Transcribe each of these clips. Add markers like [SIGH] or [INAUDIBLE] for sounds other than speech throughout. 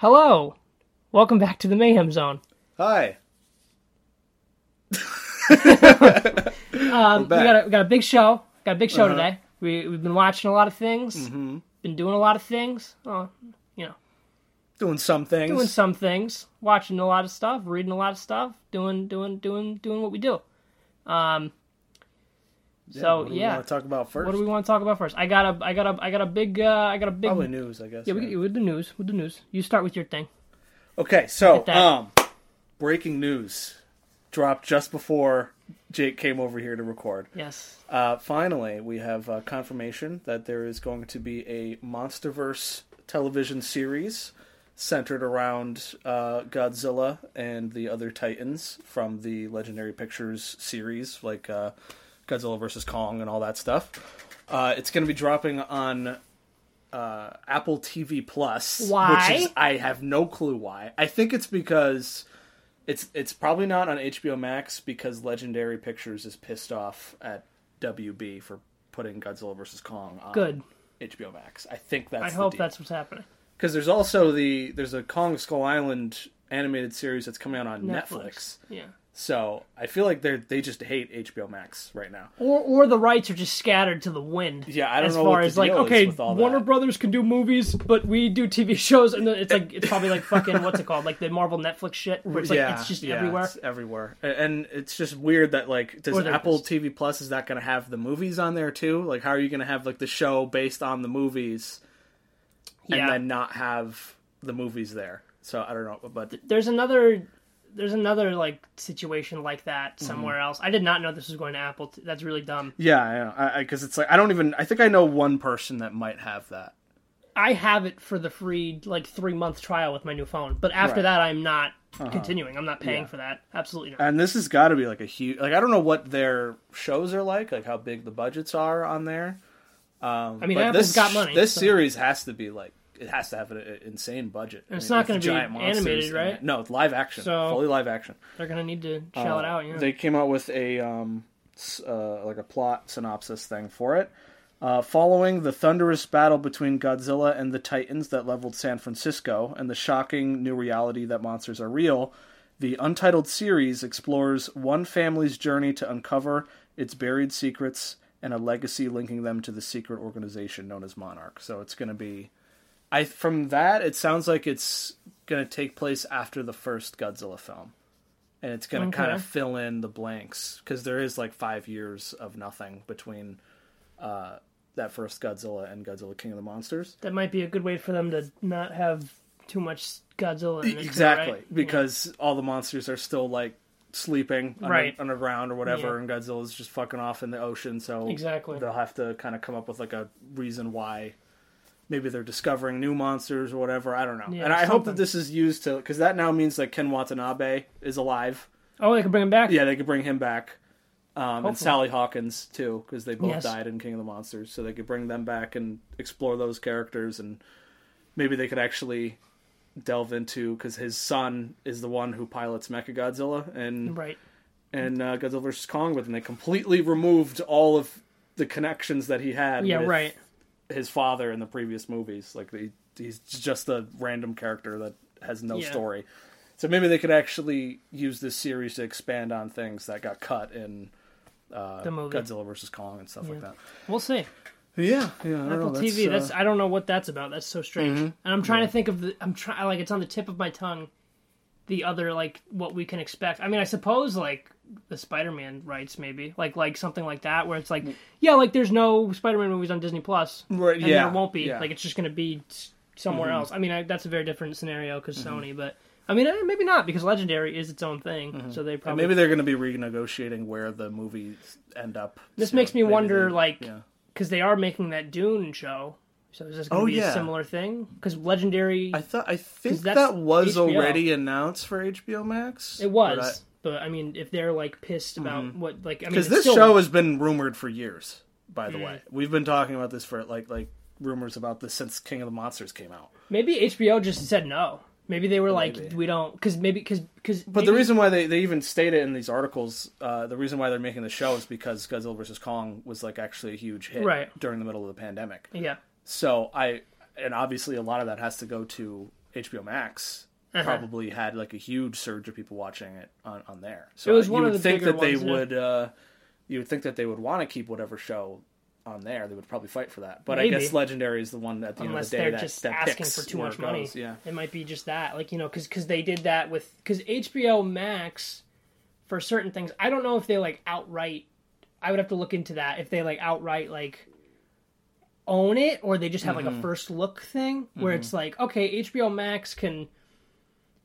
Hello, welcome back to the Mayhem Zone. Hi. [LAUGHS] Um, we got a, we got a big show. Got a big show Uh-huh. today. We we've been watching a lot of things. Mm-hmm. Been doing a lot of things. Oh, you know, Doing some things. doing some things. Watching a lot of stuff. Reading a lot of stuff. Doing doing doing doing what we do. Um. So do we yeah, want to talk about first? what do we want to talk about first? I got a I got a I got a big uh, I got a big Probably news, I guess. yeah. We right? with the news with the news. You start with your thing. Okay, so um, breaking news dropped just before Jake came over here to record. Yes. Uh, finally, we have uh, confirmation that there is going to be a MonsterVerse television series centered around uh, Godzilla and the other Titans from the Legendary Pictures series, like uh, Godzilla vs Kong and all that stuff. Uh, it's going to be dropping on uh, Apple TV Plus. Why? Which is, I have no clue why. I think it's because it's it's probably not on HBO Max because Legendary Pictures is pissed off at WB for putting Godzilla vs Kong on Good. HBO Max. I think that's I hope that's what's happening. because there's also the there's a Kong Skull Island animated series that's coming out on Netflix. Yeah. So I feel like they they just hate HBO Max right now. Or or the rights are just scattered to the wind. Yeah, I don't as know far what the as like okay, Warner that. Brothers can do movies, but we do TV [LAUGHS] shows, and it's like it's probably like fucking what's it called, like the Marvel Netflix shit, where it's like yeah, it's just yeah, everywhere. it's everywhere, and it's just weird that like does Apple just- TV Plus is that going to have the movies on there too? Like, how are you going to have like the show based on the movies and Yeah. then not have the movies there? So I don't know, but There's another there's another like situation like that Mm-hmm. somewhere else. I did not know this was going to Apple. T- That's really dumb. yeah, I because it's like I don't even I think I know one person that might have that. I have it for the free like three month trial with my new phone, but after Right. that, I'm not continuing. I'm not paying Yeah. for that. Absolutely not. And this has got to be like a huge like I don't know what their shows are like, like how big the budgets are on there. Um, I mean, but Apple's this, got money, This so- series has to be like it has to have an an insane budget. I it's mean, not gonna be giant monsters animated, and- right? No, it's live action, So- fully live action. They're gonna need to shell it Uh, out. Yeah. They came out with a um, uh, like a plot synopsis thing for it. Uh, following the thunderous battle between Godzilla and the Titans that leveled San Francisco, and the shocking new reality that monsters are real, the untitled series explores one family's journey to uncover its buried secrets and a legacy linking them to the secret organization known as Monarch. So it's going to be, I from that it sounds like it's going to take place after the first Godzilla film and it's going to kind of fill in the blanks because there is like five years of nothing between uh, that first Godzilla and Godzilla King of the Monsters. that might be a good way for them to not have too much Godzilla. In it, too, exactly, right? because all the monsters are still like sleeping under, Right. underground or whatever, Yeah. and Godzilla's just fucking off in the ocean. So Exactly. they'll have to kind of come up with like a reason why. Maybe they're discovering new monsters or whatever. I don't know. Yeah, and I hope that this is used to because that now means that Ken Watanabe is alive. Oh, they can bring him back. Yeah, they could bring him back. Um, and Sally Hawkins too, because they both Yes. died in King of the Monsters, so they could bring them back and explore those characters, and maybe they could actually delve into because his son is the one who pilots Mechagodzilla and Right. and uh, Godzilla vs Kong, but then they completely removed all of the connections that he had Yeah. with Right. His father in the previous movies. Like he, he's just a random character that has no Yeah. story. So maybe they could actually use this series to expand on things that got cut in uh, The movie. Godzilla versus Kong and stuff like that. We'll see. Yeah, yeah. I don't Apple know, TV. uh, That's I don't know what that's about. That's so strange. Mhm. And I'm trying to think of the. I'm trying like it's on the tip of my tongue. The other like what we can expect. I mean, I suppose like the Spider-Man rights maybe like like something like that where it's like yeah like there's no Spider-Man movies on Disney Plus right, and yeah, there won't be yeah. Mm-hmm. like it's just to be somewhere else. I mean I, that's a very different scenario because Sony, but I mean eh, maybe not because Legendary is its own thing. So they And probably maybe they're going to be renegotiating where the movies end up. This makes me wonder, they- like, yeah. because they are making that Dune show. So is this going to Oh, be a yeah. similar thing? Because Legendary, I thought I think that was HBO. already announced for HBO Max. it was. But I, mean, if they're like pissed about Mm-hmm. what, like, I mean, because this still- show has been rumored for years. By the Mm. way, we've been talking about this for like like rumors about this since King of the Monsters came out. maybe HBO just said no. Maybe they were like, we don't, because maybe because because. But the reason why they, they even state it in these articles, uh, the reason why they're making the show is because Godzilla vs Kong was like actually a huge hit Right. during the middle of the pandemic. yeah, So I and obviously a lot of that has to go to HBO Max Uh-huh. probably had like a huge surge of people watching it on, on there. So It was you one would of the think that they would. Uh, you would think that they would want to keep whatever show on there. They would probably fight for that. But I guess Legendary is the one at the end of unless the day they're that, just that asking picks for too much money. goes. Yeah. It might be just that, like you know, cause, because they did that with because HBO Max for certain things. I don't know if they like outright. I would have to look into that if they like outright like own it or they just have like Mm-hmm. a first look thing where it's like okay, HBO Max can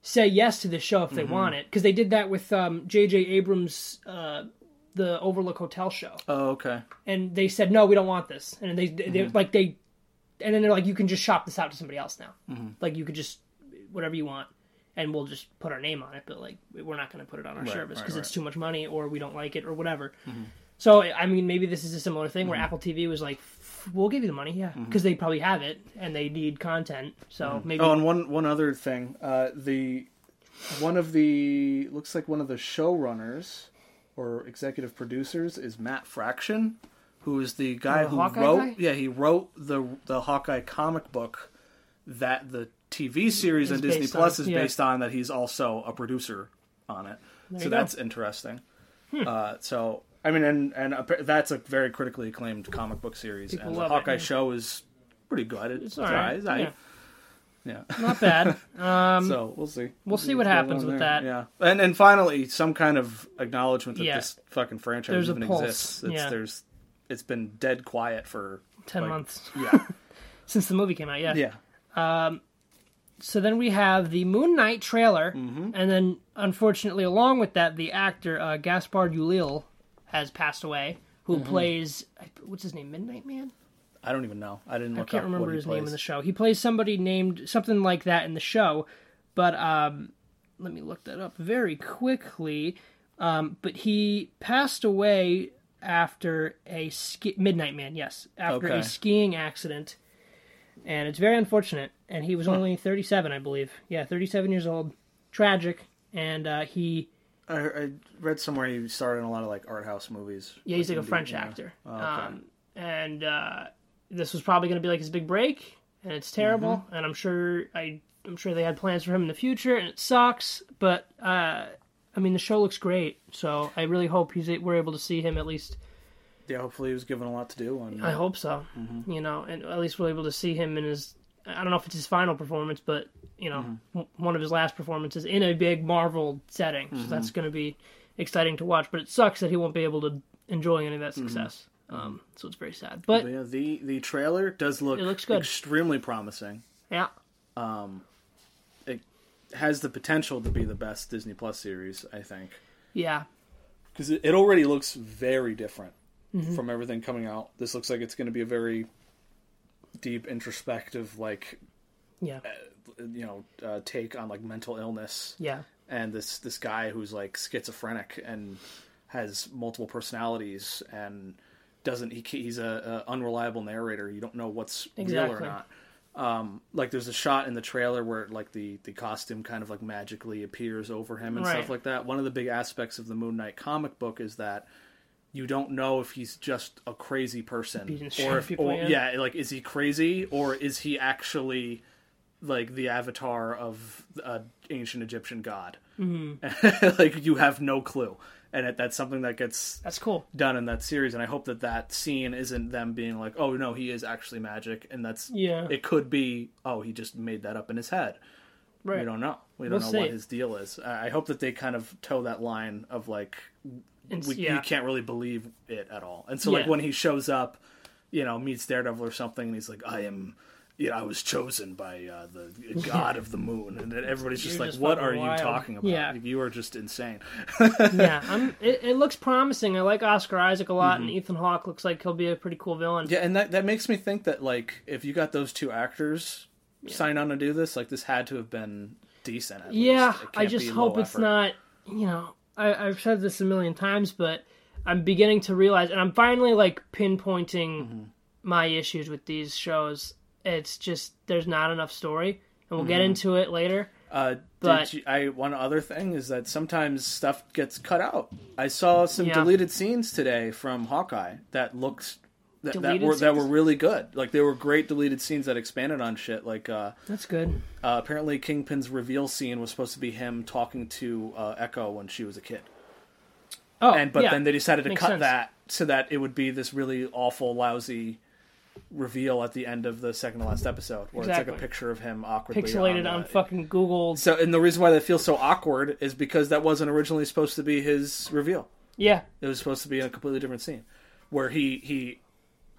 say yes to this show if they Mm-hmm. want it because they did that with um, J.J. Abrams. Uh, the Overlook Hotel show, Oh, okay. and they said no, we don't want this, and they they Mm-hmm. like they, and then they're like, you can just shop this out to somebody else now, Mm-hmm. like you could just whatever you want, and we'll just put our name on it, but like we're not going to put it on our Right, service right, because it's too much money or we don't like it or whatever. So I mean, maybe this is a similar thing Mm-hmm. where Apple TV was like, "F- we'll give you the money, yeah, because they probably have it and they need content, so maybe Oh, and one one other thing, uh, the one of the looks like one of the showrunners or executive producers is Matt Fraction, who is the guy the who Hawkeye wrote guy? yeah he wrote the the Hawkeye comic book that the TV series on Disney Plus on, is yeah. based on. That he's also a producer on it, so you go. Hmm. that's interesting. Uh, so. I mean, and and that's a very critically acclaimed comic book series, People and the love it, Hawkeye yeah. show is pretty good. It's, it's all right. it's all right. Yeah, yeah. not bad. [LAUGHS] Um, So we'll see. we'll see what happens with there. that. Yeah, and and finally, some kind of acknowledgement that Yeah. this fucking franchise There's even exists. It's, Yeah. There's, it's been dead quiet for ten like- months Yeah, [LAUGHS] since the movie came out. Yeah. yeah. Um, So then we have the Moon Knight trailer, Mm-hmm. and then unfortunately, along with that, the actor uh, Gaspard Ulliel has passed away, who Mm-hmm. plays what's his name, Midnight Man. I don't even know. I didn't I can't up remember his name in the show. He plays somebody named something like that in the show, but um, let me look that up very quickly. Um, but he passed away after a ski- Midnight Man, yes, after Okay. a skiing accident, and it's very unfortunate. And he was only 37, I believe. Yeah, 37 years old. Tragic. And uh, he, I, I read somewhere he starred in a lot of like art house movies. yeah, he's like a French actor. Oh, okay. Um, and uh, this was probably going to be like his big break, and it's terrible. Mm-hmm. And I'm sure I, I'm sure they had plans for him in the future, and it sucks. But uh, I mean, the show looks great, so I really hope he's we're able to see him at least. yeah, hopefully he was given a lot to do. On I hope so. Mm-hmm. You know, and at least we're able to see him in his. I don't know if it's his final performance, but you know, Mm-hmm. w- one of his last performances in a big Marvel setting. So Mm-hmm. that's going to be exciting to watch. But it sucks that he won't be able to enjoy any of that Mm-hmm. success. Um, so it's very sad. But But yeah, the the trailer does look It looks good. extremely promising. yeah, Um, It has the potential to be the best Disney Plus series. I think. yeah, because it, it already looks very different Mm-hmm. from everything coming out. This looks like it's going to be a very deep, introspective, like yeah, you know, uh, take on like mental illness yeah, and this this guy who's like schizophrenic and has multiple personalities and doesn't he he's a, a unreliable narrator. You don't know what's real or not. Um, like there's a shot in the trailer where like the the costume kind of like magically appears over him and Right. stuff like that. One of the big aspects of the Moon Knight comic book is that you don't know if he's just a crazy person or if or, yeah. like is he crazy or is he actually like the avatar of an ancient Egyptian god? Mm-hmm. [LAUGHS] like you have no clue, and it, that's something that gets that's cool. done in that series. And I hope that that scene isn't them being like, "Oh no, he is actually magic," and that's Yeah. It could be, "Oh, he just made that up in his head." Right. We don't know. We don't We'll know what his deal is. I hope that they kind of toe that line of like, It's- we, yeah. you can't really believe it at all. And so, like Yeah. when he shows up, you know, meets Daredevil or something, and he's like, "I am." You know, I was chosen by uh, the [LAUGHS] god of the moon, and everybody's just You're like, just "What fucking are you talking about? Yeah. You are just insane." [LAUGHS] yeah, I'm, [LAUGHS] it, it looks promising. I like Oscar Isaac a lot, and Ethan Hawke looks like he'll be a pretty cool villain. Mm-hmm. Yeah, and that that makes me think that like if you got those two actors sign on to do this, like this had to have been decent. At Yeah, least. I just hope low it's effort. not. You know, I, I've said this a million times, but I'm beginning to realize, and I'm finally like pinpointing Mm-hmm. my issues with these shows. It's just there's not enough story, and we'll get Mm-hmm. into it later. Uh, But- you, I one other thing is that sometimes stuff gets cut out. I saw some Yeah. deleted scenes today from Hawkeye that looks that, that were that were really good. Like they were great deleted scenes that expanded on shit. Like uh, That's good. uh, apparently Kingpin's reveal scene was supposed to be him talking to uh, Echo when she was a kid, Oh, and but yeah. then they decided to Makes cut sense. that so that it would be this really awful, lousy reveal at the end of the second to last episode, where it's like a picture of him awkwardly pixelated on, on fucking Google. So, and the reason why that feels so awkward is because that wasn't originally supposed to be his reveal. Yeah, It was supposed to be a completely different scene, where he he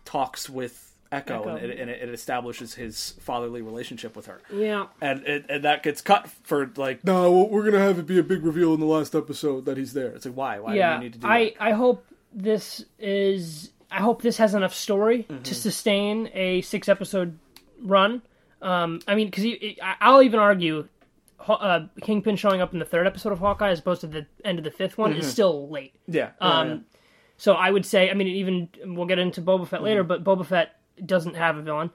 talks with Echo, Echo. And, it, and it establishes his fatherly relationship with her, yeah. and it, and that gets cut for like, no, we're gonna have it be a big reveal in the last episode that he's there. It's like, why? Why do yeah, you need to do I that? I hope this is. I hope this has enough story Mm-hmm. to sustain a six episode run. Um, I mean, because I'll even argue, uh, Kingpin showing up in the third episode of Hawkeye as opposed to the end of the fifth one is still late. Yeah, Mm-hmm. yeah, Um, yeah. So I would say, I mean, even we'll get into Boba Fett later, Mm-hmm. but Boba Fett doesn't have a villain,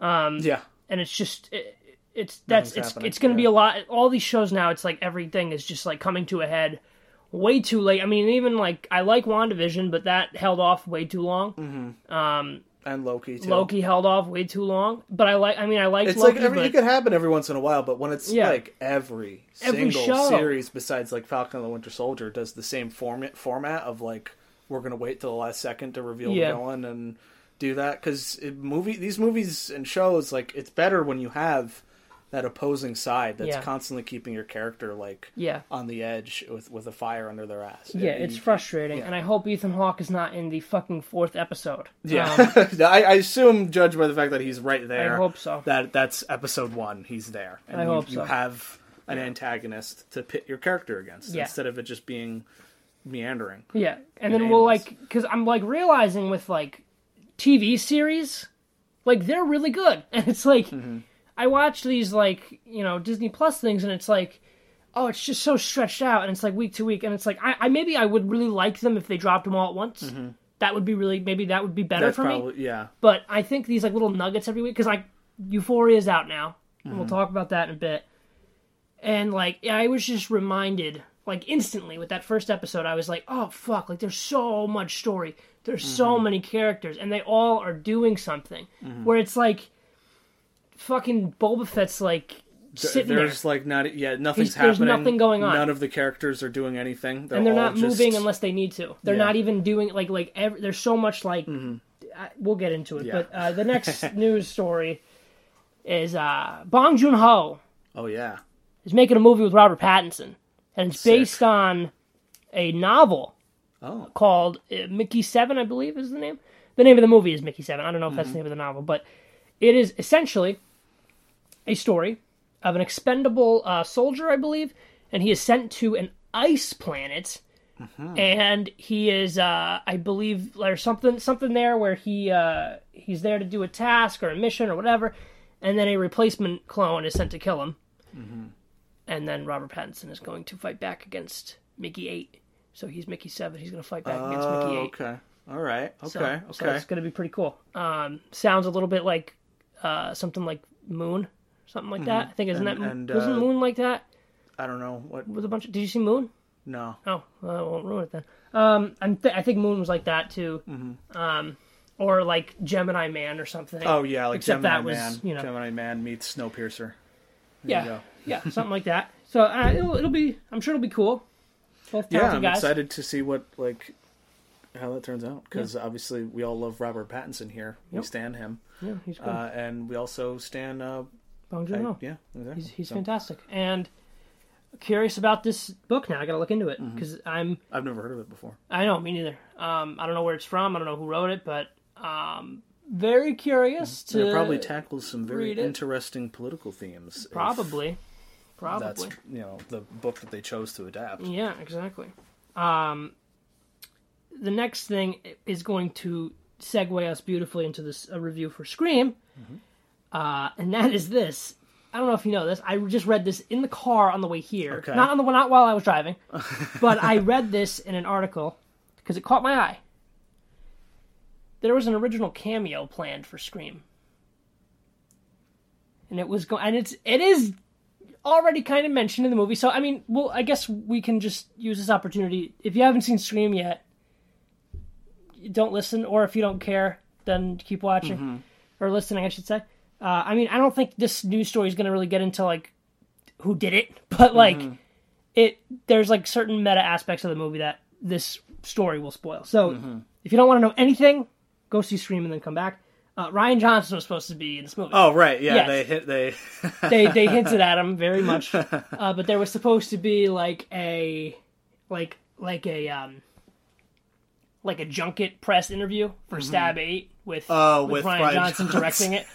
yeah. and it's just. It, it's that's Nothing's it's it's going to be a lot. All these shows now, it's like everything is just like coming to a head way too late. I mean, even like I like WandaVision, but that held off way too long. Mm-hmm. Um, and Loki too. Loki held off way too long. But I like. I mean, I like It's Loki, like every, but it could happen every once in a while, but when it's Yeah. like every, Every single show. series besides like Falcon and the Winter Soldier does the same format format of like we're gonna wait till the last second to reveal Yeah. the villain and do that because movie these movies and shows like it's better when you have that opposing side that's Yeah. constantly keeping your character like yeah, on the edge with with a fire under their ass. yeah, And it's frustrating, yeah. and I hope Ethan Hawke is not in the fucking fourth episode. Yeah, Um, [LAUGHS] I, I assume, judged by the fact that he's right there, I hope so. that that's episode one. He's there, and I you, hope you have an antagonist to pit your character against instead of it just being meandering. Yeah, and then And we'll like because I'm like realizing with like TV series, like they're really good, [LAUGHS] and it's like Mm-hmm. I watch these like you know Disney Plus things, and it's like oh, it's just so stretched out, and it's like week to week, and it's like I, I maybe I would really like them if they dropped them all at once. That would be really maybe that would be better Mm-hmm. That's for me. yeah. But I think these like little nuggets every week because like Euphoria is out now, Mm-hmm. we'll talk about that in a bit. And like I was just reminded, like instantly with that first episode, I was like, oh fuck! Like there's so much story, there's so Mm-hmm. many characters, and they all are doing something. Where it's like, fucking Boba Fett's like sitting there, There's like not yeah nothing's He's- there's happening. nothing going on. None of the characters are doing anything, They're and they're not just- moving unless they need to. They're Yeah. not even doing like like every, there's so much like I, we'll get into it. Mm-hmm. Yeah. But uh, the next [LAUGHS] news story is uh, Bong Joon Ho Oh yeah, is making a movie with Robert Pattinson, and it's Sick. based on a novel oh called uh, Mickey Seven, I believe is the name. The name of the movie is Mickey Seven. I don't know if Mm-hmm. that's the name of the novel, but it is essentially a story of an expendable uh, soldier, I believe, and he is sent to an ice planet, Mm-hmm. and he is, uh, I believe, there's something something there where he uh, he's there to do a task or a mission or whatever, and then a replacement clone is sent to kill him, Mm-hmm. And then Robert Pattinson is going to fight back against Mickey Eight. So he's Mickey Seven. He's going to fight back against Oh, Mickey Eight. okay, all right, okay, So, okay. so it's going to be pretty cool. Um, sounds a little bit like uh, something like Moon, something like that. I think isn't Mm-hmm. And- that and, wasn't uh, Moon like that I don't know what. with a bunch of? Did you see Moon? No, Oh, well, I won't ruin it then. Um, I'm th- I think Moon was like that too. Um, or like Gemini Man or something. Mm-hmm. oh yeah, like Except Gemini that was, Man. you know- Gemini Man meets Snowpiercer. Yeah, yeah, something like that. So uh, it'll, it'll be. I'm sure it'll be cool. Both Yeah, I'm guys. excited to see what like how that turns out because obviously we all love Robert Pattinson here. We Yep. stand him, Yeah, he's good. uh, and we also stand. Uh, Bong Joon-ho. yeah, exactly. He's he's So, fantastic. And curious about this book now. I got to look into it Mm-hmm. because I'm I've never heard of it before. I know, me neither. Um, I don't know where it's from. I don't know who wrote it, but um, very curious to it probably tackles some very interesting political themes. if probably, That's probably. you know the book that they chose to adapt. Yeah, exactly. Um, the next thing is going to segue us beautifully into this a review for Scream, Mm-hmm. uh, and that is this. I don't know if you know this. I just read this in the car on the way here, Okay. not on the not while I was driving, [LAUGHS] but I read this in an article because it caught my eye. There was an original cameo planned for Scream, and it was going, and it's it is already kind of mentioned in the movie. So I mean, well, I guess we can just use this opportunity. If you haven't seen Scream yet, don't listen, or if you don't care, then keep watching mm-hmm. or listening, I should say. Uh, I mean, I don't think this news story is going to really get into like who did it, [LAUGHS] but like mm-hmm. it. There's like certain meta aspects of the movie that this story will spoil. So mm-hmm. if you don't want to know anything, go see Scream and then come back. Uh, Rian Johnson was supposed to be in this movie. Oh right, yeah, Yes. they hit they. [LAUGHS] they they hinted at him very much, [LAUGHS] uh, but there was supposed to be like a like like a um like a junket press interview for Stab Eight with Oh, with, with Rian, Rian Johnson Johnson. directing it.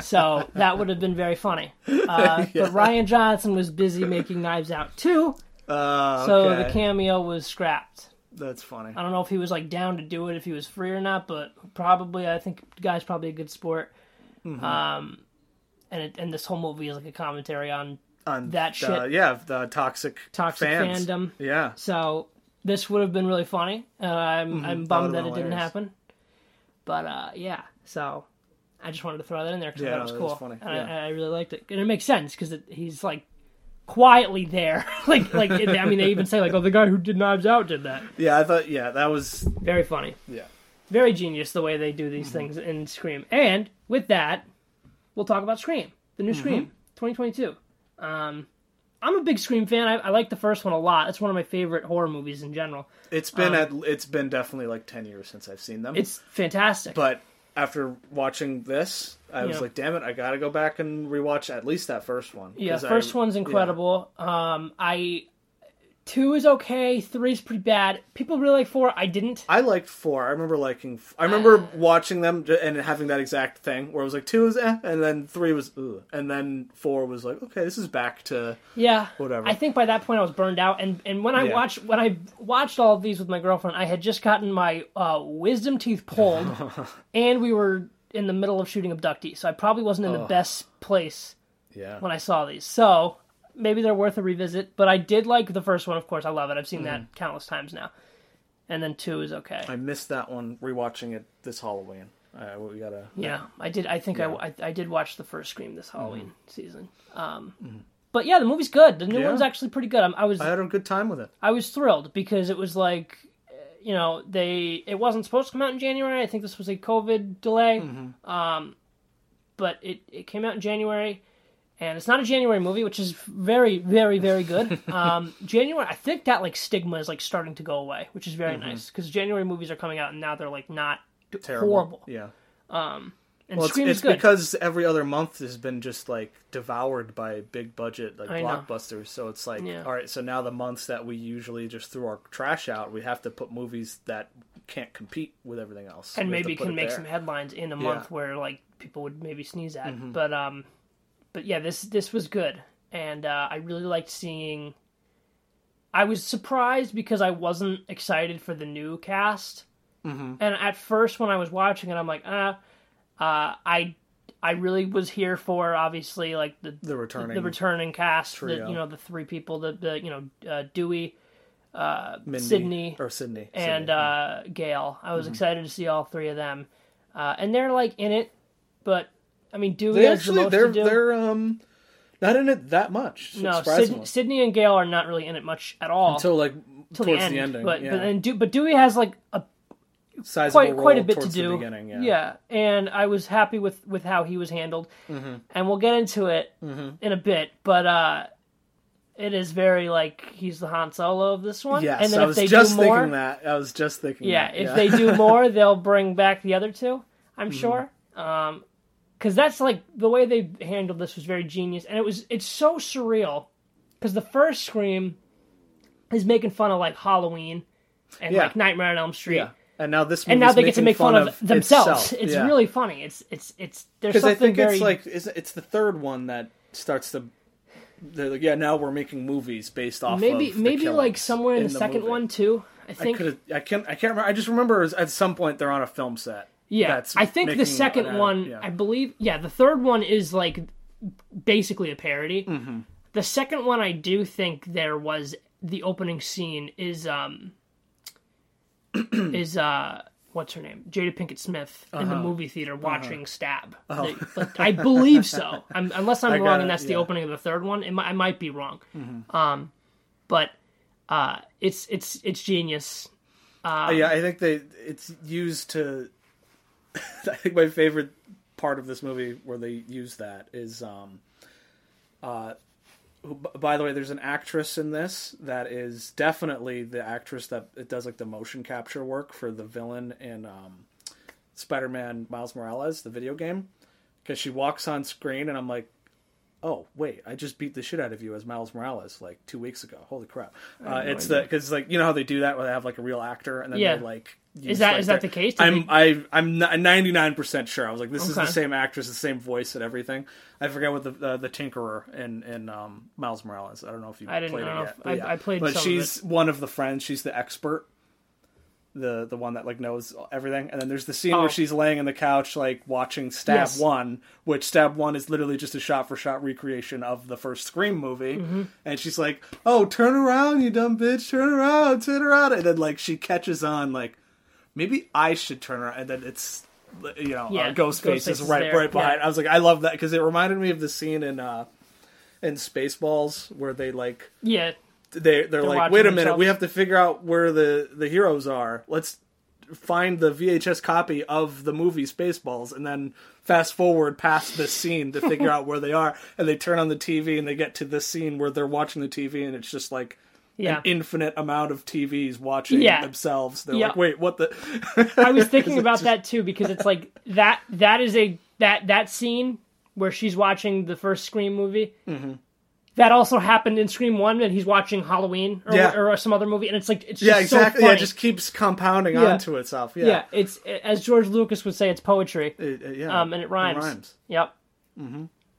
So that would have been very funny, [LAUGHS] uh, but Rian Johnson was busy making Knives Out too, Uh, so okay. the cameo was scrapped. That's funny. I don't know if he was like down to do it if he was free or not, but probably I think guy's probably a good sport. Mm-hmm. Um, and it, and this whole movie is like a commentary on On that uh, shit. yeah, the toxic toxic fans. fandom. Yeah, So this would have been really funny. Uh, I'm I'm bummed that, would've it didn't happen. But uh, yeah, so I just wanted to throw that in there because Yeah, I thought it was no, cool. was funny. And Yeah. I, I really liked it, and it makes sense because he's like quietly there. [LAUGHS] like like I mean, they even say like, "Oh, the guy who did Knives Out did that." yeah. I thought yeah, that was Very funny. yeah. very genius the way they do Mm-hmm. these things in Scream. And with that, we'll talk about Scream, the new Mm-hmm. Scream, 2022. Um, I'm a big Scream fan. I, I like the first one a lot. It's one of my favorite horror movies in general. It's been at it's been definitely like ten years since I've seen them. Um, It's fantastic. but after watching this, I was Yeah. like, damn it, I gotta go back and rewatch at least that first one. yeah, 'Cause I- first one's incredible. Um, I two is okay. three's pretty bad. People really like four. I didn't. I liked four. I remember liking. I remember watching them and having that exact thing where it was like two was eh, and then three was ugh, and then four was like okay, this is back to Yeah, Whatever. I think by that point I was burned out, and and when I Yeah. watched when I watched all of these with my girlfriend, I had just gotten my uh, wisdom teeth pulled, [LAUGHS] and we were in the middle of shooting abductees, so I probably wasn't in the best place yeah. when I saw these. So maybe they're worth a revisit. But I did like the first one, of course. I love it. I've seen Mm-hmm. that countless times now. And then two is okay. I missed that one rewatching it this Halloween. Uh, we gotta. Yeah, I did. I think. Mm-hmm. I, I I did watch the first Scream this Halloween season. Um, but yeah, the movie's good. The new Yeah. one's actually pretty good. I'm, I was I had a good time with it. I was thrilled because it was like, you know, they it wasn't supposed to come out in January. I think this was a COVID delay. Um, but it it came out in January, and it's not a January movie, which is very very very good. [LAUGHS] um, January, I think that like stigma is like starting to go away, which is very nice because January movies are coming out and now they're like not Terrible. horrible. Yeah. And Well, it's, Scream it's is good. because every other month has been just like devoured by big budget like I know. blockbusters. So it's like, Yeah. all right, so now the months that we usually just throw our trash out, we have to put movies that can't compete with everything else, and We have to maybe put can it make there. some headlines in a month where like people would maybe sneeze at. Mm-hmm. But um, but yeah, this this was good, and uh, I really liked seeing. I was surprised because I wasn't excited for the new cast, mm-hmm. and at first when I was watching it, I'm like, ah, uh, I I really was here for obviously like the the returning the returning cast, the, you know the three people, the, the you know uh, Dewey, uh, Mindy, Sidney, or Sidney and Sidney. uh, Gail. I Mm-hmm. was excited to see all three of them, uh, and they're like in it, but I mean Dewey they the actually most they're they're um not in it that much. no. Syd- Sidney and Gail are not really in it much at all until like till towards the end. ending. but yeah. but then but Dewey has like a Sizable quite quite a bit to do. beginning, yeah. and I was happy with with how he was handled, Mm-hmm. and we'll get into it in a bit. But uh, it is very like he's the Han Solo of this one. Yes, and then I if was they just do more, thinking that. I was just thinking. yeah, if they do [LAUGHS] more, they'll bring back the other two. I'm sure. Um, because that's like the way they handled this was very genius, and it was it's so surreal. Because the first Scream is making fun of like Halloween and Yeah. like Nightmare on Elm Street. yeah, and now this And now they get to make fun, of, themselves. itself. It's Yeah. really funny. It's it's it's there's because something I think very it's like it's, it's the third one that starts to. They're like, yeah, now we're making movies based off. maybe of the maybe like somewhere in, the, second movie. one too. I I think could. I can't. I can't remember. I just remember at some point they're on a film set. yeah. that's I think the second an- one, yeah. I believe, yeah, the third one is like basically a parody. Mm-hmm. The second one, I do think there was the opening scene is um [CLEARS THROAT] is uh what's her name Jada Pinkett Smith in Uh-huh. the movie theater watching Stab. They- like, I believe so. [LAUGHS] I'm, unless I'm Oh. I wrong, and that's the yeah. Mm-hmm. opening of the third one. It might, I might be wrong. Um, but uh, it's it's it's genius. Uh, yeah, I think they it's used to [LAUGHS] I think my favorite part of this movie where they use that is, um, uh, who, by the way, there's an actress in this that is definitely the actress that it does like the motion capture work for the villain in um, Spider-Man Miles Morales, the video game, because she walks on screen and I'm like, oh wait, I just beat the shit out of you as Miles Morales like two weeks ago. Holy crap! Uh, it's the because like you know how they do that where they have like a real actor and then Yeah. they like. Is that is that the case? Did I'm I I'm ninety nine percent sure. I was like, this is the same actress, the same voice, and everything. I forget what the uh, the Tinkerer in in um, Miles Morales. I don't know if you I didn't played know it yet. I- but I played but some of she's one of the friends. She's the expert, the the one that like knows everything. And then there's the scene Oh. where she's laying in the couch like watching Stab Yes. One, which Stab One is literally just a shot for shot recreation of the first Scream movie. Mm-hmm. And she's like, "Oh, turn around, you dumb bitch! Turn around, turn around!" And then like she catches on like maybe I should turn around, and then it's you know Yeah, uh, Ghostface, Ghostface is right right behind. yeah. I was like, I love that because it reminded me of the scene in uh in Spaceballs where they like yeah, they they're, like, wait a minute, themselves. we have to figure out where the the heroes are. Let's find the VHS copy of the movie Spaceballs and then fast forward past this scene to figure [LAUGHS] out where they are. And they turn on the TV and they get to this scene where they're watching the TV and it's just like yeah. an infinite amount of TVs watching Yeah. themselves. They're Yeah. like, wait, what the? I was thinking [LAUGHS] about that too because it's like [LAUGHS] that that is a that that scene where she's watching the first Scream movie. Mm-hmm. That also happened in Scream One, and he's watching Halloween or, Yeah. or some other movie, and it's like it's just yeah, so exactly. yeah, it just keeps compounding onto itself. Yeah, yeah, it's as George Lucas would say, it's poetry. It- it- yeah. Um, and it rhymes. rhymes. Yep.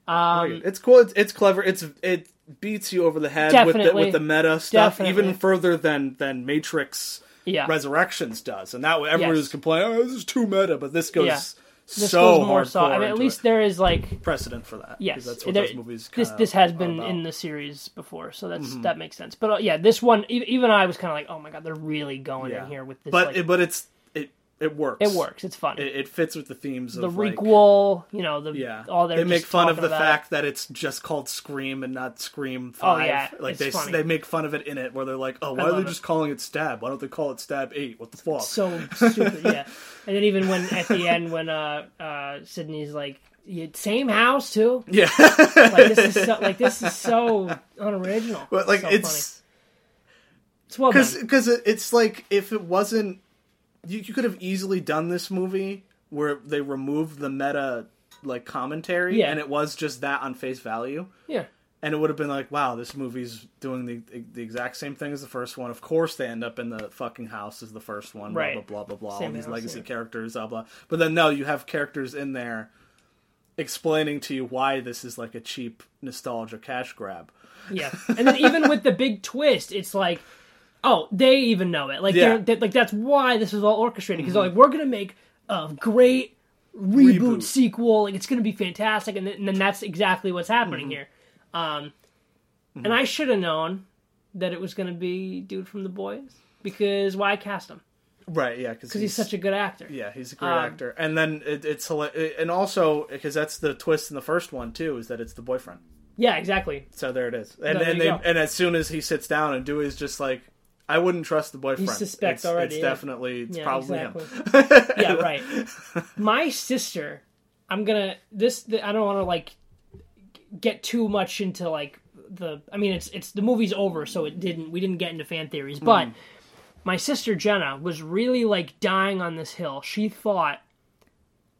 Um, it's cool. It's, it's clever. It's it beats you over the head with the, with the meta stuff, Definitely. even further than than Matrix Yeah. Resurrections does. And that way everyone Yes. was complaining, "Oh, this is too meta," but this goes Yeah. so goes more so. I mean, at least it. there is like precedent for that. yes, that's what there- those movies. this this has been about. in the series before, so that's that makes sense. But uh, yeah, this one even I was kind of like, oh my god, they're really going Yeah. in here with this. but like, it, but it's it it works. it works. It's fun. It, it fits with the themes the of like, requel, you know, the Yeah, all they're make fun of the fact that it's just called Scream and not Scream Oh, Five. yeah, like it's they funny. they make fun of it in it, where they're like, "Oh, why are they it. just calling it Stab? Why don't they call it Stab Eight? What the fuck?" so stupid. yeah, [LAUGHS] and then even when at the end when uh uh Sidney's like, same house too. yeah, Like this is so, like this is so unoriginal. but like So it's funny. it's well because done. because it's like if it wasn't, you, you could have easily done this movie where they removed the meta like commentary Yeah. and it was just that on face value. Yeah, and it would have been like, wow, this movie's doing the the exact same thing as the first one. Of course, they end up in the fucking house as the first one. Right. Blah blah blah blah blah. All these legacy yeah. characters, blah blah. But then no, you have characters in there explaining to you why this is like a cheap nostalgia cash grab. yeah. And then even with the big twist, it's like, oh, they even know it. Like Yeah. Mm-hmm. they're, like that's why this is all orchestrated because like we're gonna make a great reboot, Reboot. sequel. Like it's gonna be fantastic, and then, and then that's exactly what's happening Mm-hmm. here. Um, and I should have known that it was gonna be dude from the boys because why cast him? Right? Yeah, because Because he's such a good actor. yeah, he's a great Um, actor. And then it, it's and also because that's the twist in the first one too is that it's the boyfriend. Yeah, exactly. So there it is. And There and they go. and as soon as he sits down and Dewey's just like. I wouldn't trust the boyfriend. suspect it's, already, It's yeah. definitely, it's Yeah, probably exactly. him. yeah, [LAUGHS] right. My sister, I'm gonna this. The, I don't want to like get too much into like the. I mean, it's it's the movie's over, so it didn't. We didn't get into fan theories, but my sister Jenna was really like dying on this hill. She thought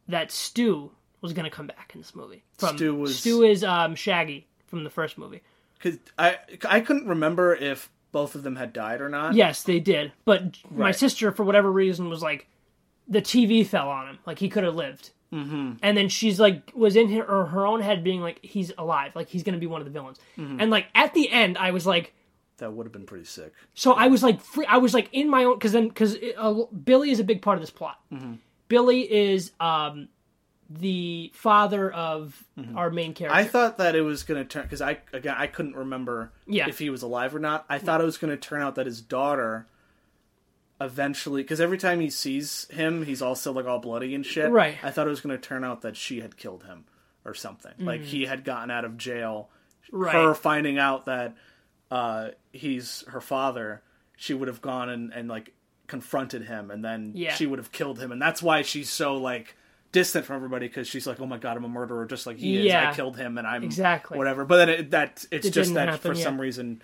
that Stu was gonna come back in this movie. From, Stu was- Stu is um, Shaggy from the first movie. Cause I I couldn't remember if both of them had died or not. Yes, they did. But my Right. sister, for whatever reason, was like, the TV fell on him. Like he could have lived. Mm-hmm. And then she's like, was in her, or her own head being like, he's alive. Like he's gonna be one of the villains. Mm-hmm. And like at the end, I was like, That would have been pretty sick. so I was like, free, I was like in my own because then because uh, Billy is a big part of this plot. Mm-hmm. Billy is um the father of our main character. Mm-hmm. I thought that it was going to turn because I again I couldn't remember Yeah. if he was alive or not. I thought it was going to turn out that his daughter eventually because every time he sees him, he's also like all bloody and shit. Right. I thought it was going to turn out that she had killed him or something. Like he had gotten out of jail. Mm. right. Her finding out that uh, he's her father, she would have gone and, and like confronted him, and then Yeah. she would have killed him, and that's why she's so like distant from everybody because she's like, "Oh my god, I'm a murderer, just like he is. Yeah. I killed him, and I'm Exactly. whatever." But then it, that it's It just that happen, for yeah. some reason,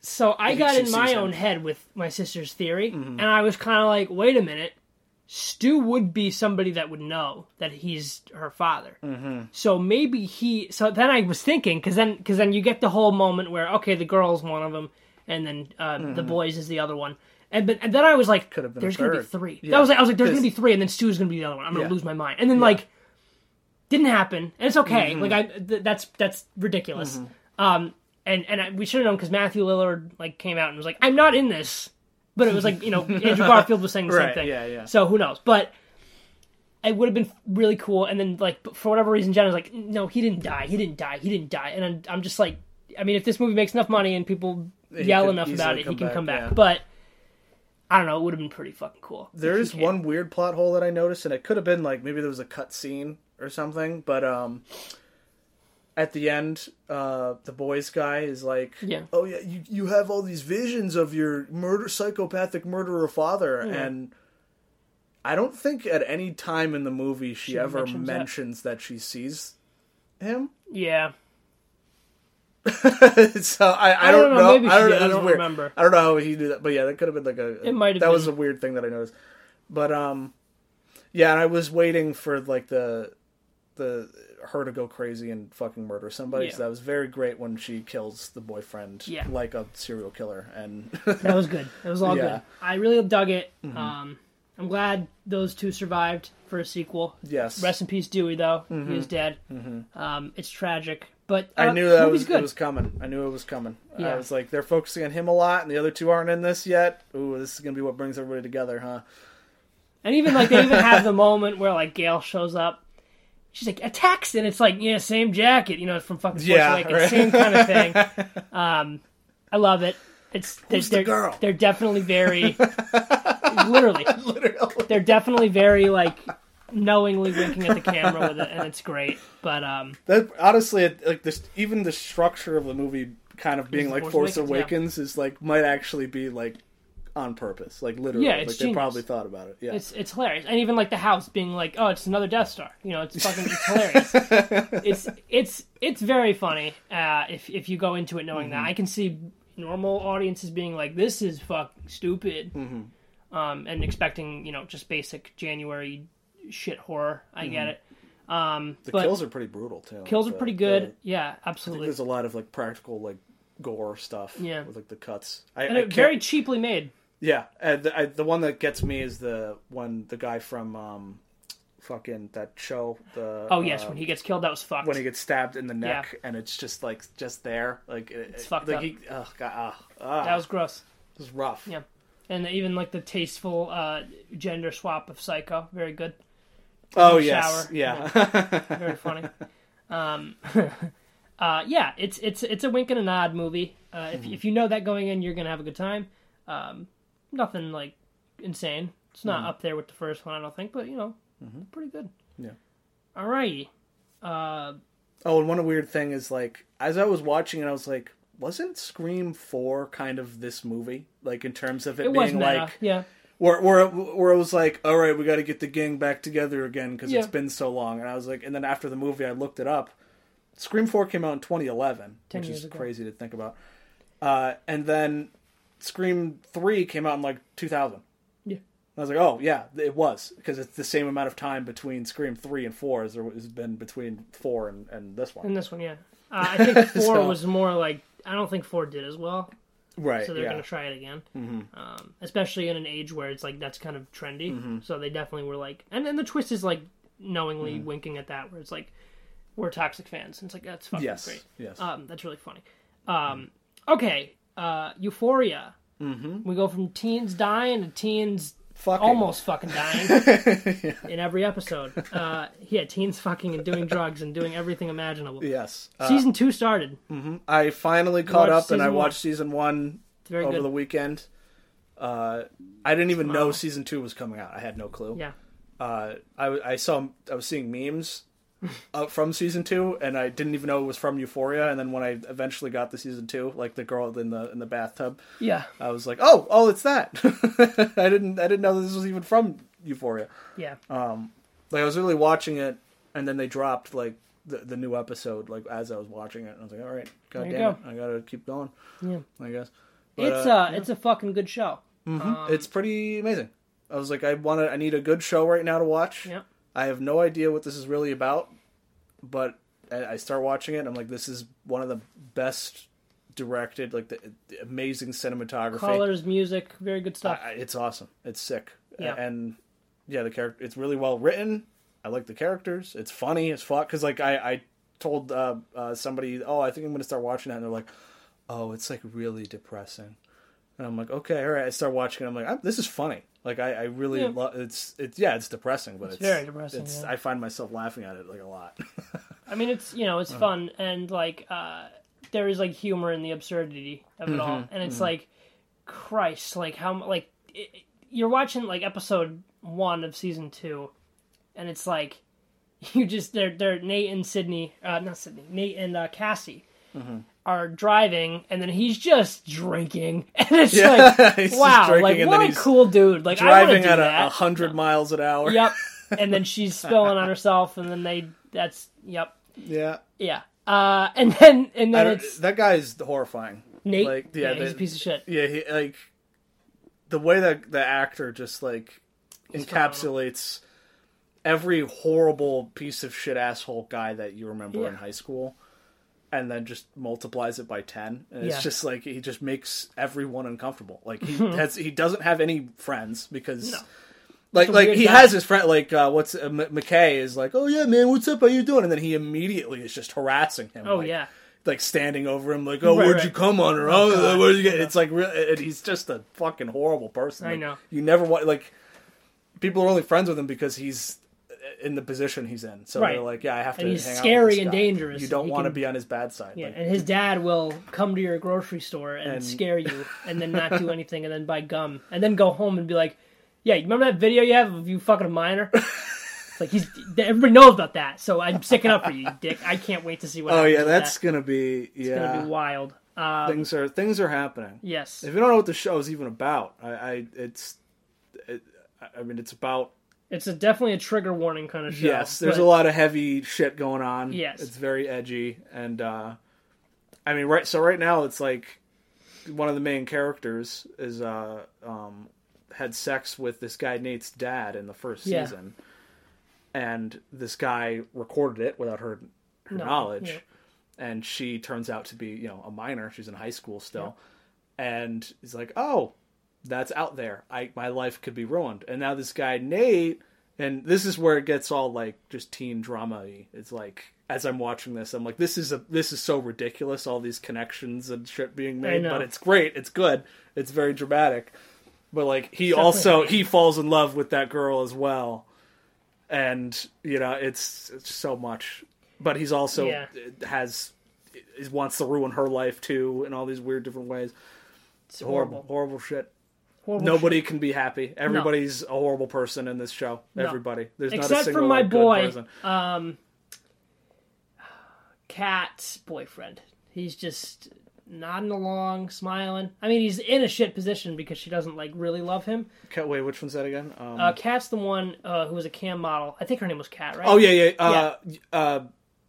So I got in my sees him. own head with my sister's theory, Mm-hmm. and I was kind of like, wait a minute. Stu would be somebody that would know that he's her father. Mm-hmm. So maybe he. So then I was thinking, because then, because then you get the whole moment where okay, the girl's one of them, and then uh, the boys is the other one. And but and then I was like, Mm-hmm. Could have been there's gonna be three. Yeah. That was like, I was like, there's gonna be three, and then Stu's gonna be the other one. I'm gonna Yeah. lose my mind. And then like, didn't happen, and it's okay. Like I, th- that's that's ridiculous. Um, and and I, we should have known because Matthew Lillard like came out and was like, I'm not in this, but it was like you know [LAUGHS] Andrew Garfield was saying the same thing. yeah, yeah. So who knows? But it would have been really cool. And then like for whatever reason, Jenna was like, no, he didn't die. He didn't die. He didn't die. And I'm, I'm just like, I mean, if this movie makes enough money and people He yell enough about it, he can back, come back. yeah. But I don't know. It would have been pretty fucking cool. There is one weird plot hole that I noticed, and it could have been like maybe there was a cut scene or something. But um, at the end, uh, the boys guy is like, Yeah. "Oh yeah, you you have all these visions of your murder psychopathic murderer father," Yeah. and I don't think at any time in the movie she, She ever mentions that. mentions that. she sees him. Yeah. [LAUGHS] so I, I, don't don't, know, know. maybe I don't, did, I don't remember. I don't know how he did that, but yeah, that could have been like a. It might have That was a weird thing that I noticed. But um, yeah, and I was waiting for like the the her to go crazy and fucking murder somebody. Yeah. So that was very great when she kills the boyfriend Yeah. like a serial killer. And [LAUGHS] That was good. It was all Yeah. good. I really dug it. Um, I'm glad those two survived for a sequel. yes, Rest in peace, Dewey. Though he is dead. Um, it's tragic, but uh, I knew that was good. it was coming. I knew it was coming. Yeah. I was like, they're focusing on him a lot, and the other two aren't in this yet. Ooh, this is gonna be what brings everybody together, huh? And even like they even have the moment where like Gail shows up. She's like a text, and it's like yeah, same jacket, you know, from fucking Force Yeah, Awakens, right. same kind of thing. [LAUGHS] Um, I love it. It's they're, the they're, girl? they're definitely very [LAUGHS] literally Literally. they're definitely very like knowingly winking at the camera with it, and it's great. But um, That honestly, it, like this, even the structure of the movie, kind of being like Force Awakens, Awakens, is like might actually be like on purpose, like literally. Yeah, like it's they probably thought about it. Yeah, it's it's hilarious, and even like the house being like, oh, it's another Death Star. You know, it's [LAUGHS] fucking it's hilarious. it's it's it's very funny uh, if if you go into it knowing Mm-hmm. that. I can see normal audiences being like, this is fucking stupid, Mm-hmm. um, and expecting you know just basic January shit horror. I get it. Um, the kills are pretty brutal too. kills are pretty good. the- yeah, absolutely. there's a lot of like practical like gore stuff. Yeah. with like the cuts. I, And I it, very cheaply made. yeah. And the, I, the one that gets me is the one the guy from um, fucking that show. The Oh yes, uh, when he gets killed, that was fucked. when he gets stabbed in the neck and it's just like just there like it, It's it- fucked like up. He, oh god, ah, ah, that was gross. it was rough. Yeah. And even like the tasteful uh, gender swap of Psycho, very good. Oh yes, shower. yeah. very funny. [LAUGHS] Um, [LAUGHS] uh, yeah, it's it's it's a wink and a nod movie. Uh, if if you know that going in, you're gonna have a good time. Um, nothing like insane. It's not up there with the first one, I don't think, but you know, pretty good. Yeah. Alrighty. Uh, oh, and one weird thing is like as I was watching it, I was like, wasn't Scream Four kind of this movie? Like in terms of it, it was being meta. like yeah. Where where where it was like, all right, we got to get the gang back together again because Yeah. it's been so long. And I was like, and then after the movie, I looked it up. Scream Four came out in 2011, 10 which is ago. crazy to think about. Uh, and then Scream Three came out in like 2000. Yeah. I was like, oh yeah, it was because it's the same amount of time between Scream Three and Four as there has been between Four and, and this one. And this one, yeah. Uh, I think [LAUGHS] four So- was more like I don't think four did as well. Right. so they're yeah. going to try it again. Um, especially in an age where it's like that's kind of trendy. Mm-hmm. So they definitely were like, and then the twist is like knowingly winking at that, where it's like we're toxic fans. And it's like that's fucking Yes. great. Yes. Um, that's really funny. Um, okay, uh, Euphoria. Mm-hmm. We go from teens dying to teens Fucking. almost fucking dying [LAUGHS] in every episode. Uh, yeah, teens fucking and doing drugs and doing everything imaginable. Yes. Uh, Season two started. I finally caught up and I season one. watched season one over good. the weekend. Uh, I didn't even know season two was coming out. I had no clue. Yeah. Uh, I, I saw I was seeing memes uh, from season two, and I didn't even know it was from Euphoria. And then when I eventually got the season two, like the girl in the in the bathtub, Yeah. I was like, oh, oh, it's that. [LAUGHS] I didn't I didn't know this was even from Euphoria. Yeah. Um, like I was really watching it, and then they dropped like the the new episode like as I was watching it, and I was like, all right, god damn go. it, I gotta keep going. Yeah. I guess. But, it's uh, uh, it's a fucking good show. Mhm. Um, it's pretty amazing. I was like, I want to. I need a good show right now to watch. Yep. I have no idea what this is really about, but I start watching it. I'm like, this is one of the best directed, like the, the amazing cinematography. colors, music, very good stuff. I- it's awesome. It's sick. Yeah. And yeah, the character. It's really well written. I like the characters. It's funny as fuck. Because like I I told uh, uh, somebody, oh, I think I'm gonna start watching that, and they're like, oh, it's like really depressing. And I'm like, okay, all right. I start watching. it. I'm like, this is funny. Like I, I really Yeah. love. It's it's yeah, it's depressing, but it's, It's very depressing, It's yeah. I find myself laughing at it like a lot. I mean, it's you know, it's [LAUGHS] fun and like uh, there is like humor in the absurdity of it all, and it's like, Christ, like how like it- you're watching like episode one of season two, and it's like [LAUGHS] you just they're they're Nate and Sydney, uh, not Sydney, Nate and uh, Cassie. Are driving and then he's just drinking [LAUGHS] and it's Yeah, like [LAUGHS] he's wow like what a he's cool dude like Driving at a, hundred miles an hour. yep [LAUGHS] and then she's spilling on herself and then they that's yep Yeah. yeah. Uh, and then and then it's that guy is horrifying. Nate. Like yeah, yeah, he's a piece of shit. Yeah, he like the way that the actor just like It's encapsulates every horrible piece of shit asshole guy that you remember Yeah. in high school and then just multiplies it by 10 and it's just like he just makes everyone uncomfortable like he has he doesn't have any friends because No. like like he guy. has his friend like uh, what's uh, M- McKay is like oh yeah man what's up how you doing and then he immediately is just harassing him Oh like, yeah, like standing over him, like, "Oh, Right, where'd right. you come on her? Oh, Oh, where'd you get?" It's like, really, and he's just a fucking horrible person. I know. You never want like people are only friends with him because he's in the position he's in. So Right. they're like, "Yeah, I have to." And he's hang out with scary and guy. dangerous, You don't want to be on his bad side. yeah. Like, And his dad will come to your grocery store and, And- scare you, [LAUGHS] and then not do anything, and then buy gum, and then go home and be like, "Yeah, you remember that video you have of you fucking a minor?" [LAUGHS] Like he's everybody knows about that, so I'm sticking up for you, you dick. I can't wait to see what. oh yeah, that's that. gonna be It's yeah. gonna be wild. Um, things are things are happening. yes, If you don't know what the show is even about, I, I it's. It, I mean, it's about it's a, definitely a trigger warning kind of show. Yes, there's but- a lot of heavy shit going on. Yes. it's very edgy, and uh, I mean, right. So right now, it's like one of the main characters is uh, um, had sex with this guy Nate's dad in the first Yeah. season, and this guy recorded it without her her No, knowledge, yeah. and she turns out to be you know a minor. She's in high school still, and he's like, oh. That's out there. I my life could be ruined. And now this guy Nate and this is where it gets all like just teen drama y. It's like as I'm watching this, I'm like, this is a this is so ridiculous, all these connections and shit being made, but it's great, it's good, it's very dramatic. But like he Definitely. also he falls in love with that girl as well. And, you know, it's it's so much. But he's also Yeah. has he wants to ruin her life too in all these weird different ways. It's Horrible, horrible. horrible shit. Horrible Nobody can be happy. Everybody's a horrible person in this show. No. Everybody. There's not a Except single for my like, boy, um, Kat's boyfriend. He's just nodding along, smiling. I mean, he's in a shit position because she doesn't like really love him. Kat, wait, which one's that again? Um, Uh, Kat's the one uh, who was a cam model. I think her name was Kat, right? oh yeah, yeah. Uh, uh,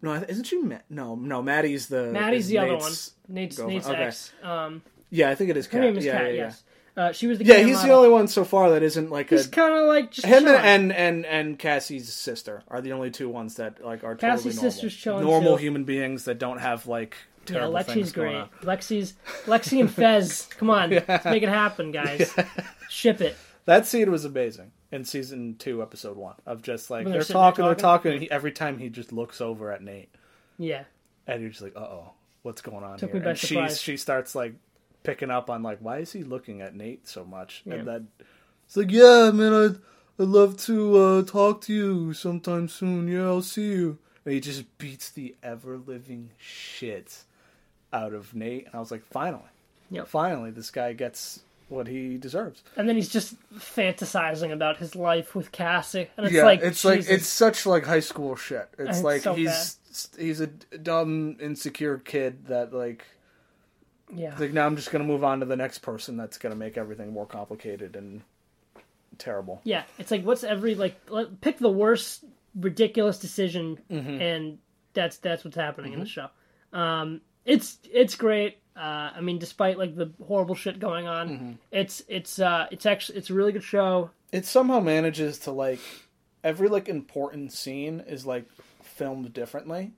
no, isn't she? Ma- no, no. Maddie's the. Maddie's the other one. Nate's- Nate's girlfriend. Nate's Okay. ex. Um, Yeah, I think it is. her Kat. name is yeah, Kat. yeah, yes. Uh, she was the Yeah, he's the only one so far that isn't like He's kind of like just Him chilling. and, and and Cassie's sister are the only two ones that like are totally Cassie's normal. sister's chilling, normal too. human beings that don't have like yeah, terrible Lexi's things going on. Lexi's Lexi and Fez. [LAUGHS] Come on, let's make it happen, guys. Ship it. That scene was amazing in season two, episode one, of just like they're, they're talking, they're talking? talking, and he, every time he just looks over at Nate, Yeah. and you're just like, "Uh oh, what's going on Took here?" and she surprise. she starts like picking up on like, "Why is he looking at Nate so much?" Yeah. And then it's like, "Yeah, man, I'd I'd love to uh, talk to you sometime soon. Yeah, I'll see you." And he just beats the ever living shit out of Nate, and I was like, "Finally, yeah, finally, this guy gets." What he deserves. And then he's just fantasizing about his life with Cassie, and it's yeah, like it's like it's such like high school shit. It's, It's like so he's he's a dumb, insecure kid that like yeah. like now I'm just gonna move on to the next person that's gonna make everything more complicated and terrible. Yeah, it's like what's every like let- pick the worst ridiculous decision, Mm-hmm. and that's that's what's happening in the show. Um, it's it's great. Uh, I mean, despite like the horrible shit going on, Mm-hmm. it's it's uh, it's actually it's a really good show. it somehow manages to like every like important scene is like filmed differently.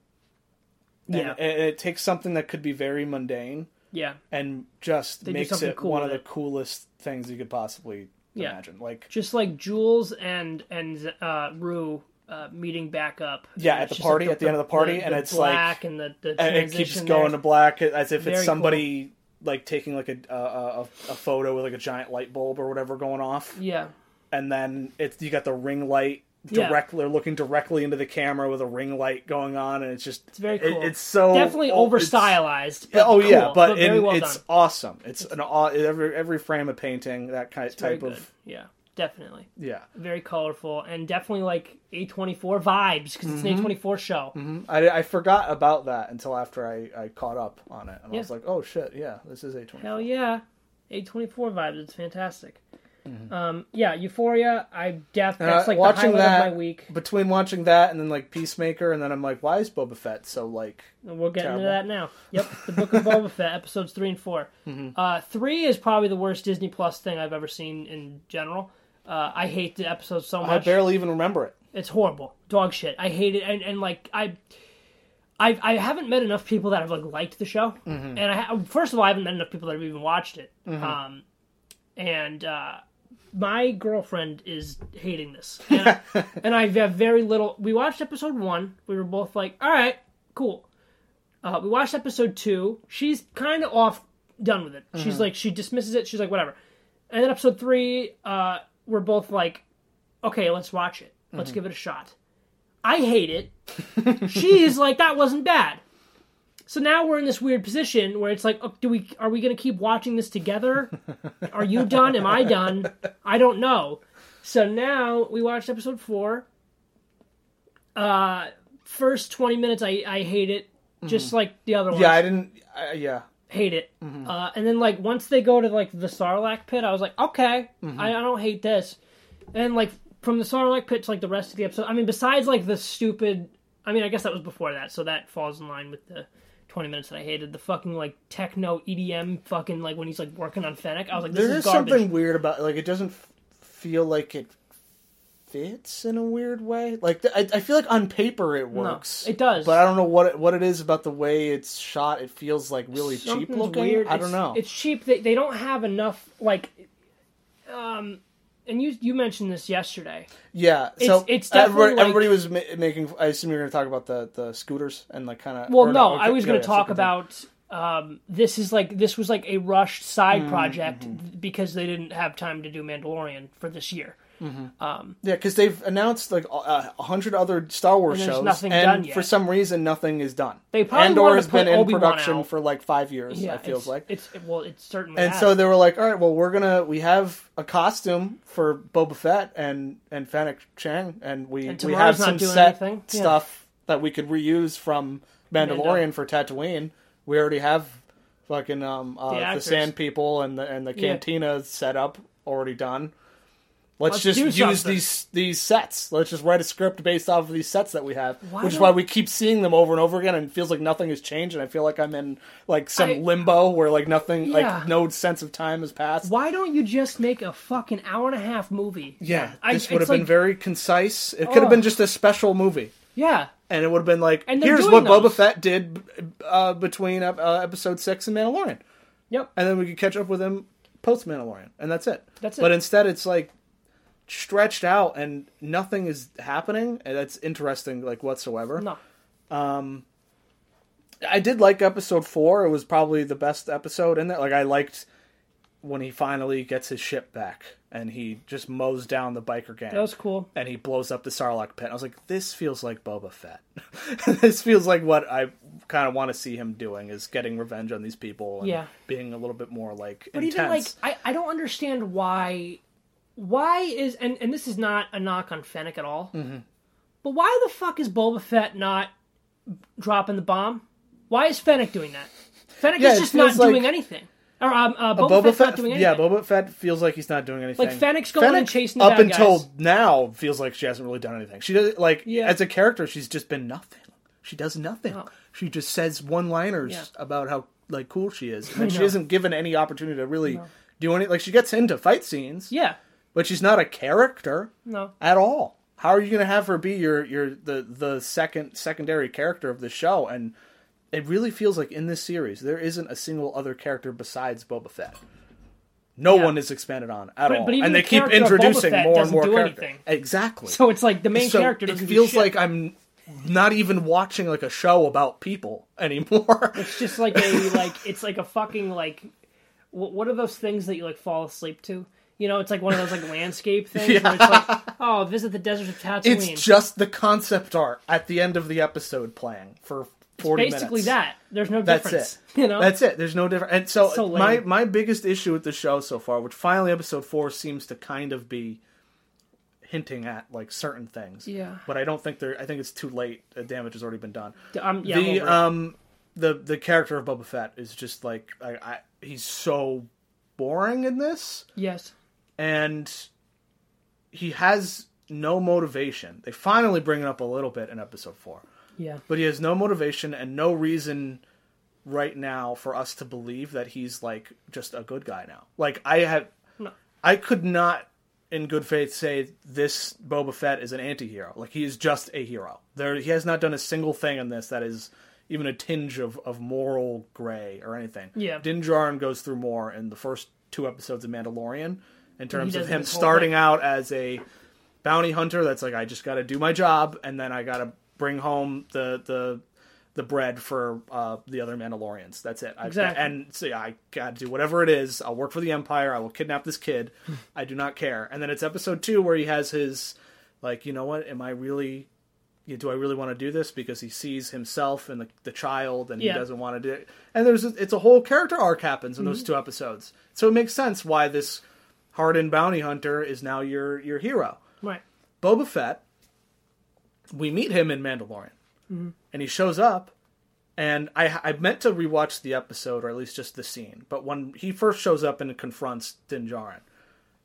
And Yeah, it, it takes something that could be very mundane yeah, and just They makes it cool one of the it. coolest things you could possibly Yeah. imagine. Like just like Jules and and uh, Rue. Uh, meeting back up. Yeah, at it's the party, at the end of the party, and it's like- black and the, the and it keeps going there. to black as if Very it's somebody like taking like a, a a photo with like a giant light bulb or whatever going off, Yeah, and then it's you got the ring light. Directly they're looking directly into the camera with a ring light going on, and it's just it's very it- cool. it's so definitely oh, over stylized. Yeah, oh yeah, cool, but, very well it's done. awesome. It's an aw- every every frame of painting that kind It's very type of Yeah, definitely. yeah. Very colorful and definitely like A24 vibes because it's Mm-hmm. an A24 show. I, I forgot about that until after I, I caught up on it, and I was like, oh shit, yeah, this is a twenty. Hell yeah. A24 vibes. It's fantastic. Mm-hmm. Um, yeah, Euphoria. I def And that's I- like the watching highlight that- of my week. Between watching that and then like Peacemaker, and then I'm like, why is Boba Fett so like? We'll get Terrible. into that now. Yep, the Book of Boba Fett, episodes three and 4 [LAUGHS] Mm-hmm. Uh, three is probably the worst Disney Plus thing I've ever seen in general. Uh, I hate the episode so much. I barely even remember it. It's horrible, dog shit. I hate it, and, and like I, I, I haven't met enough people that have like liked the show, Mm-hmm. and I ha- first of all I haven't met enough people that have even watched it. Um, and uh, my girlfriend is hating this, and, I, [LAUGHS] and I have very little. We watched episode one. We were both like, "All right, cool." Uh, we watched episode two. She's kind of off, done with it. She's like, she dismisses it. She's like, whatever. And then episode three, uh, we're both like, okay, let's watch it. Let's give it a shot. I hate it. [LAUGHS] She's like, that wasn't bad. So now we're in this weird position where it's like, oh, do we are we going to keep watching this together? Are you done? Am I done? I don't know. So now we watched episode four. Uh, first twenty minutes, I I hate it, just like the other ones. Yeah, I didn't. I, yeah, hate it. Uh, and then like once they go to like the Sarlacc pit, I was like, okay, I, I don't hate this. And like from the Sarlacc pit to like the rest of the episode, I mean, besides like the stupid, I mean, I guess that was before that, so that falls in line with the. 20 minutes that I hated the fucking like techno EDM fucking like when he's like working on Fennec. I was like, this there is is something weird about like it doesn't f- feel like it fits in a weird way. Like I, I feel like on paper it No, works. it does. but I don't know what it, what it is about the way it's shot. It feels like really cheap Something's looking. Weird. I don't It's- know. It's cheap. They they don't have enough like, um, and you you mentioned this yesterday. Yeah, so it's definitely everybody, like- everybody was ma- making. I assume you're going to talk about the the scooters and like kind of. Well, no, I was going to talk about. Um, this is like this was like a rushed side project mm-hmm. because they didn't have time to do Mandalorian for this year. Yeah, because they've announced like a a hundred other Star Wars And shows, and for some reason, nothing is done. They probably Andor has been in Obi-Wan production out. for like five years. Yeah, it feels it's, like. it's well, it certainly. And has. so they were like, "All right, well, we're gonna we have a costume for Boba Fett and and Fennec Shand, and we And we have some set anything. Yeah. stuff that we could reuse from Mandalorian for Tatooine. We already have fucking um uh, The the. Sand People and the and the Yeah. Cantina set up already done. Let's, Let's just use these these sets. Let's just write a script based off of these sets that we have, Why which is why we keep seeing them over and over again, and it feels like nothing has changed. And I feel like I'm in like some I- limbo where like nothing, Yeah. like no sense of time has passed. why don't you just make a fucking hour and a half movie? Yeah, I- this would have been like- very concise. It could have been just a special movie, Yeah, and it would have been like, here's what Boba those. Fett did uh, between uh, episode six and Mandalorian, yep. and then we could catch up with him post Mandalorian, and that's it. That's it. But instead, it's like stretched out, and nothing is happening, and that's interesting, like whatsoever. No, um, I did like episode four. It was probably the best episode in there. Like I liked when he finally gets his ship back and he just mows down the biker gang. that was cool. and he blows up the Sarlacc pit. I was like, this feels like Boba Fett. [LAUGHS] this feels like what I kind of want to see him doing is getting revenge on these people and Yeah. being a little bit more like But intense. even like I, I don't understand why why is and, and this is not a knock on Fennec at all. Mm-hmm. But why the fuck is Boba Fett not dropping the bomb? Why is Fennec doing that? Fennec Yeah, is just not like- doing anything. Or um, uh, Boba, Boba Fett's Fett, not doing anything. yeah. Boba Fett feels like he's not doing anything. Like, Fennec's going and chasing the up until guys. now feels like she hasn't really done anything. She does like Yeah. as a character, she's just been nothing. She does nothing. No. She just says one-liners Yeah. about how like cool she is, and she isn't given any opportunity to really do any. Like she gets into fight scenes, Yeah. But she's not a character No. at all. How are you going to have her be your your the the second secondary character of the show? And it really feels like in this series there isn't a single other character besides Boba Fett. No Yeah. one is expanded on at But- all, but even and the they keep character introducing more and more characters. Exactly. So it's like the main So character it feels like I'm not even watching like a show about people [LAUGHS] anymore. It's just like a like it's like a fucking like what are those things that you like fall asleep to? You know, it's like one of those like [LAUGHS] landscape things where it's like, oh, visit the desert of Tatooine. it's just the concept art at the end of the episode playing for forty basically minutes. that. There's no That's difference. it. You know, That's it. There's no different. And so, So my my biggest issue with the show so far, which finally episode four seems to kind of be hinting at like certain things. Yeah. But I don't think they're. I think it's too late. The damage has already been done. I'm, yeah, the um the the character of Boba Fett is just like I, I he's so boring in this yes, and he has no motivation. They finally bring it up a little bit in episode 4 yeah, but he has no motivation and no reason right now for us to believe that he's like just a good guy now. Like I have, No. I could not, in good faith, say this Boba Fett is an anti-hero. Like he is just a hero. There, he has not done a single thing in this that is even a tinge of, of moral gray or anything. Yeah. Din Djarin goes through more in the first two episodes of Mandalorian in terms of him starting thing. out as a bounty hunter that's like I just got to do my job and then I got to bring home the the the bread for uh, the other Mandalorians. That's it. I, Exactly. And so yeah, I got to do whatever it is. I'll work for the Empire. I will kidnap this kid. [LAUGHS] I do not care. And then it's episode two where he has his like, you know what? Am I really? Do I really want to do this? Because he sees himself and the, the child, and Yeah. he doesn't want to do it. And there's a, it's a whole character arc happens in Mm-hmm. those two episodes. So it makes sense why this hardened bounty hunter is now your your hero. right. Boba Fett, we meet him in Mandalorian, Mm-hmm. and he shows up. And I I meant to rewatch the episode or at least just the scene, but when he first shows up and confronts Din Djarin,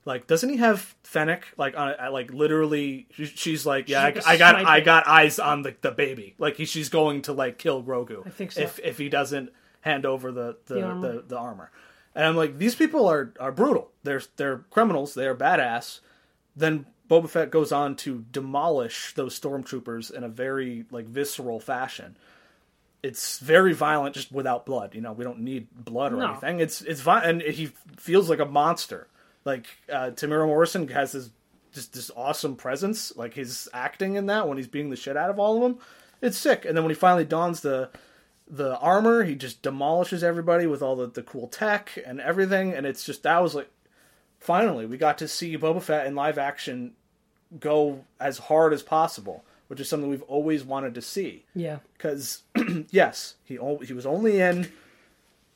like doesn't he have Fennec like on a, like literally? She's like, yeah, She's I, I got I got eyes on the, the baby. Like he, she's going to like kill Grogu. I think so. If if he doesn't hand over the the, The the, the, armor. And I'm like, these people are are brutal. They're they're criminals. They are badass. Then Boba Fett goes on to demolish those stormtroopers in a very like visceral fashion. It's very violent, just without blood. You know, we don't need blood or No. anything. It's it's vi- and he feels like a monster. Like uh, Temuera Morrison has this just this awesome presence. Like his acting in that when he's beating the shit out of all of them, it's sick. And then when he finally dons the the armor, he just demolishes everybody with all the, the cool tech and everything. And it's just that was like finally we got to see Boba Fett in live action go as hard as possible, which is something we've always wanted to see. Yeah. Because [CLEARS THROAT] yes, he o- he was only in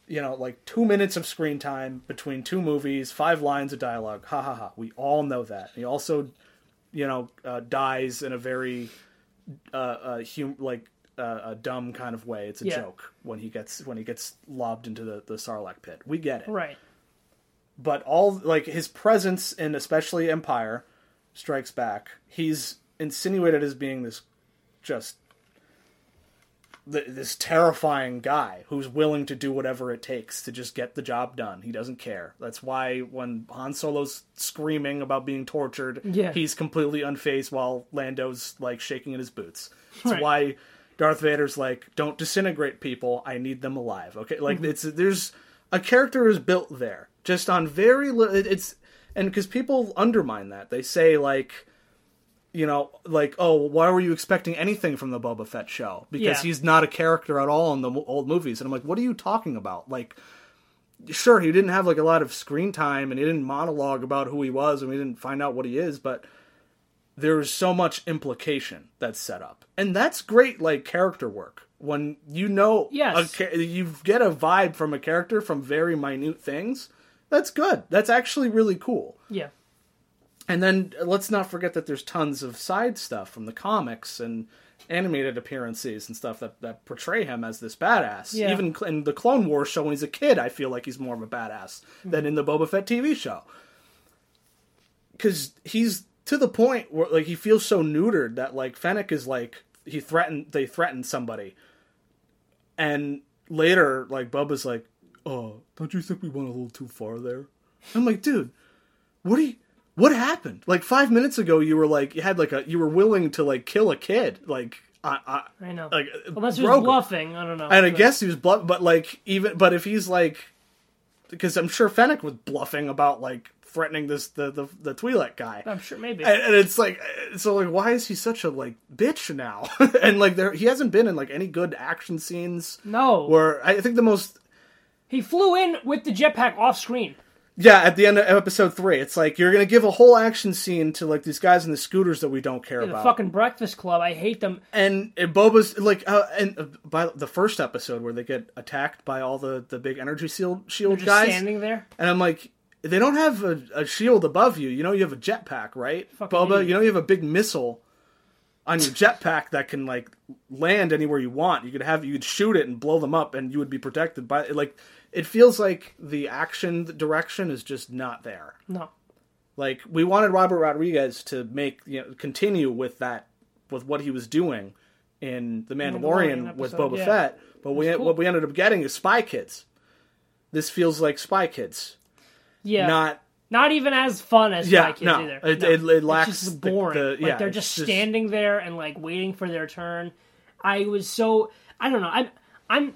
you know like two minutes of screen time between two movies, five lines of dialogue. Ha ha ha. We all know that. He also you know uh, dies in a very uh, uh, hum- like uh, a dumb kind of way. It's a Yeah. joke when he gets when he gets lobbed into the the Sarlacc pit. We get it Right. but all like his presence in especially Empire Strikes Back, he's insinuated as being this just th- this terrifying guy who's willing to do whatever it takes to just get the job done. He doesn't care. That's why when Han Solo's screaming about being tortured, Yeah. he's completely unfazed while Lando's like shaking in his boots. That's Right. why Darth Vader's like, "Don't disintegrate people. I need them alive." Okay, like Mm-hmm. it's there's a character is built there just on very little. It's and because people undermine that, they say like, you know, like, oh, why were you expecting anything from the Boba Fett show? Because Yeah. he's not a character at all in the old movies. And I'm like, what are you talking about? Like, sure, he didn't have like a lot of screen time and he didn't monologue about who he was and we didn't find out what he is, but there's so much implication that's set up. And that's great, like, character work. When you know, Yes. a you get a vibe from a character from very minute things. That's good. That's actually really cool. Yeah. And then uh, let's not forget that there's tons of side stuff from the comics and animated appearances and stuff that, that portray him as this badass. Yeah. Even in the Clone Wars show when he's a kid, I feel like he's more of a badass than in the Boba Fett TV show. Because he's to the point where like he feels so neutered that like Fennec is like he threatened they threatened somebody, and later like Boba's like, "Oh, don't you think we went a little too far there?" I'm like, dude, what do you? What happened? Like five minutes ago, you were like you had like a you were willing to like kill a kid. Like I, I, I know. like Unless he was bluffing, I don't know. And I guess he was bluff, but like even but if he's like, because I'm sure Fennec was bluffing about like threatening this the the, the Twi'lek guy. I'm sure maybe. And, and it's like, so like, why is he such a like bitch now? [LAUGHS] and like, there he hasn't been in like any good action scenes. no, Where I think the most he flew in with the jetpack off screen. Yeah, at the end of episode three, it's like you're gonna give a whole action scene to like these guys in the scooters that we don't care The about. fucking Breakfast Club. I hate them. and, and Boba's like, uh, and uh, by the first episode where they get attacked by all the the big energy shield shield Just guys, standing there. and I'm like, they don't have a, a shield above you. You know, you have a jetpack, right, Fucking Boba? idiot. You know, you have a big missile on your jetpack that can like land anywhere you want. You could have you could shoot it and blow them up, and you would be protected by like. It feels like the action direction is just not there. No. Like we wanted Robert Rodriguez to make you know continue with that with what he was doing in the Mandalorian, Mandalorian with Boba yeah. Fett, but we cool. what we ended up getting is Spy Kids. This feels like Spy Kids, Yeah. Not, not even as fun as Yeah, Spy Kids no. either. It- No. it- it It's lacks just boring. the- like yeah, they're just just- standing there and like waiting for their turn. I was so I don't know. I'm I'm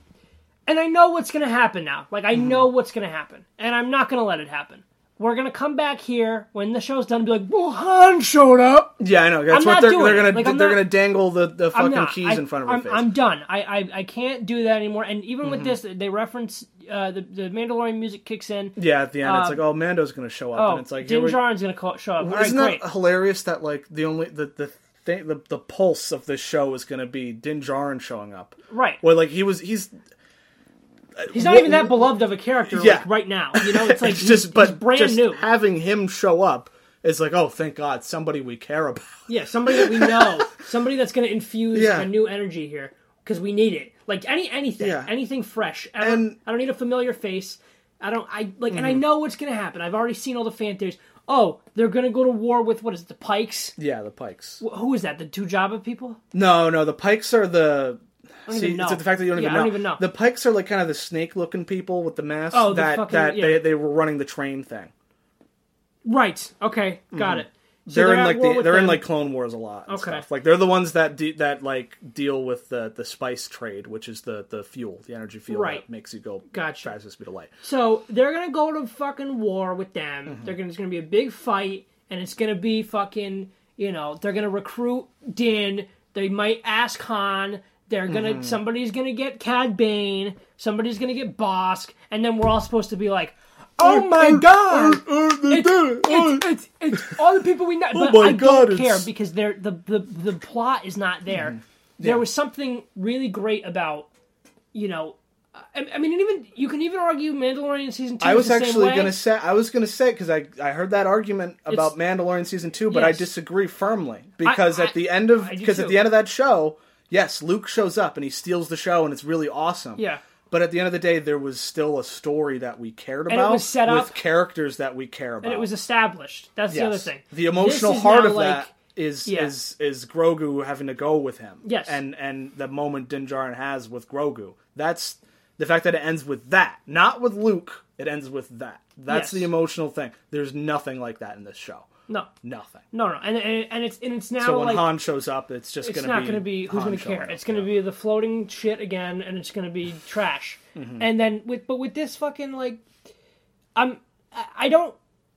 and I know what's gonna happen now. Like I Mm-hmm. know what's gonna happen, and I'm not gonna let it happen. We're gonna come back here when the show's done and be like, "Well, Han showed up." yeah, I know that's I'm what they're, doing they're gonna Like, they're not- gonna dangle the, the fucking not. keys I, in front of her I'm, face. I'm done. I, I I can't do that anymore. And even Mm-hmm. with this, they reference uh, the the Mandalorian music kicks in. yeah, at the end it's um, like oh Mando's gonna show up, Oh, and it's like Din Djarin's gonna call, show up. All right, Isn't great. that hilarious that like the only the the thing the, the pulse of this show is gonna be Din Djarin showing up. Right. Where like he was he's He's not Wh- even that beloved of a character Yeah. like, right now. You know, [LAUGHS] it's like it's he's, just but he's brand just new. having him show up is like oh thank God somebody we care about. Yeah, somebody that we know, [LAUGHS] somebody that's going to infuse Yeah. a new energy here because we need it. Like any anything, Yeah. anything fresh. I don't, And- Mm-hmm. I don't need a familiar face. I don't. I like, and I know what's going to happen. I've already seen all the fan theories. Oh, they're going to go to war with what is it, the Pikes? Yeah, the Pikes. Wh- Who is that? The two Jabba people? No, no, the Pikes are the. See, it's the fact that you don't Yeah, even I know. don't even know. The Pikes are like kind of the snake-looking people with the masks Oh, that fucking- that yeah. they, they were running the train thing. Right. Okay. Got it. So Mm-hmm. they're, in like the, they're in like Clone Wars a lot. Okay. stuff. Like they're the ones that de- that like deal with the the spice trade, which is the the fuel, the energy fuel Right. that makes you go Gotcha. faster speed of light. So they're gonna go to fucking war with them. Mm-hmm. They're gonna it's gonna be a big fight, and it's gonna be fucking you know they're gonna recruit Din. They might ask Han. They're gonna Mm-hmm. somebody's gonna get Cad Bane. Somebody's gonna get Bossk, and then we're all supposed to be like, "Oh my god!" It's, it's, it's, it's all the people we know, but Oh my I God, don't care it's- because they're, the, the the plot is not there. Mm-hmm. There was something really great about, you know, I, I mean, and even you can even argue Mandalorian season two. I is was the same actually way. gonna say I was gonna say because I I heard that argument about Mandalorian season two, but I disagree firmly because I- at the end of because at the end of that show, yes, Luke shows up and he steals the show and it's really awesome. Yeah. But at the end of the day, there was still a story that we cared it about was set with characters that we care about. and it was established. That's the other thing. The emotional heart of like, that is Yeah. is is Grogu having to go with him. Yes. And and the moment Din Djarin has with Grogu. That's the fact that it ends with that, not with Luke. It ends with that. That's Yes. the emotional thing. There's nothing like that in this show. No, Nothing. no, no, and and, and it's and it's now So when like Han shows up, it's just it's gonna not be going to be who's Han going to care. up, It's going to yeah. be the floating shit again, and it's going to be trash. Mm-hmm. And then with but with this fucking like, I'm I- I don't.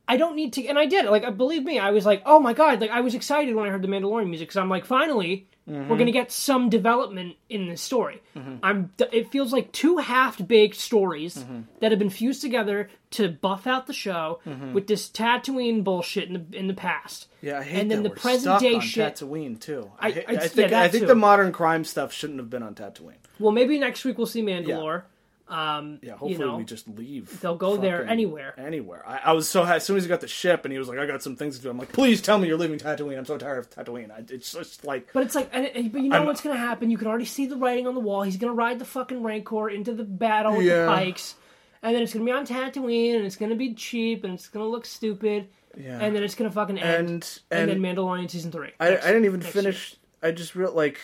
I don't need to, and I did. Like, believe me, I was like, "Oh my god!" Like, I was excited when I heard the Mandalorian music because I'm like, finally, Mm-hmm. we're gonna get some development in this story. I'm. It feels like two half-baked stories Mm-hmm. that have been fused together to buff out the show with this Tatooine bullshit in the in the past. Yeah, I hate and then the present day on shit. Tatooine too. I- I, I- I think that I think too. the modern crime stuff shouldn't have been on Tatooine. Well, maybe next week we'll see Mandalore. Um, Yeah, hopefully you know, we just leave. they'll go there anywhere. Anywhere. I, I was so as soon as he got the ship and he was like, "I got some things to do." I'm like, "Please tell me you're leaving Tatooine. I'm so tired of Tatooine." I, it's just like, But it's like, and, and- but you know I'm- what's gonna happen? You can already see the writing on the wall. He's gonna ride the fucking Rancor into the battle with Yeah. the Pikes, and then it's gonna be on Tatooine, and it's gonna be cheap, and it's gonna look stupid, yeah. and then it's gonna fucking end. and And, and, then Mandalorian season three. I, next- I didn't even finish. I just real like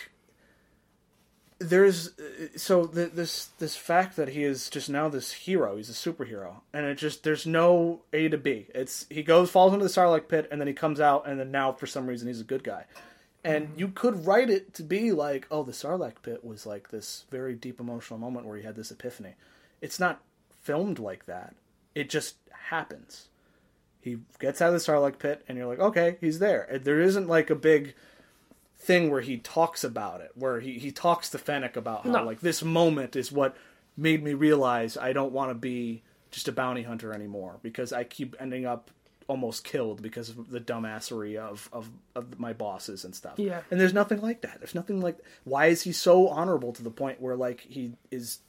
there's uh, so th this this fact that he is just now this hero. He's a superhero, and it just there's no A to B. It's he goes falls into the Sarlacc pit, and then he comes out, and then now for some reason he's a good guy. And you could write it to be like, oh, the Sarlacc pit was like this very deep emotional moment where he had this epiphany. It's not filmed like that. It just happens. He gets out of the Sarlacc pit, and you're like, okay, he's there. There isn't like a big thing where he talks about it, where he, he talks to Fennec about how No. like this moment is what made me realize I don't want to be just a bounty hunter anymore because I keep ending up almost killed because of the dumbassery of, of, of my bosses and stuff. Yeah. And there's nothing like that. There's nothing like why is he so honorable to the point where like he is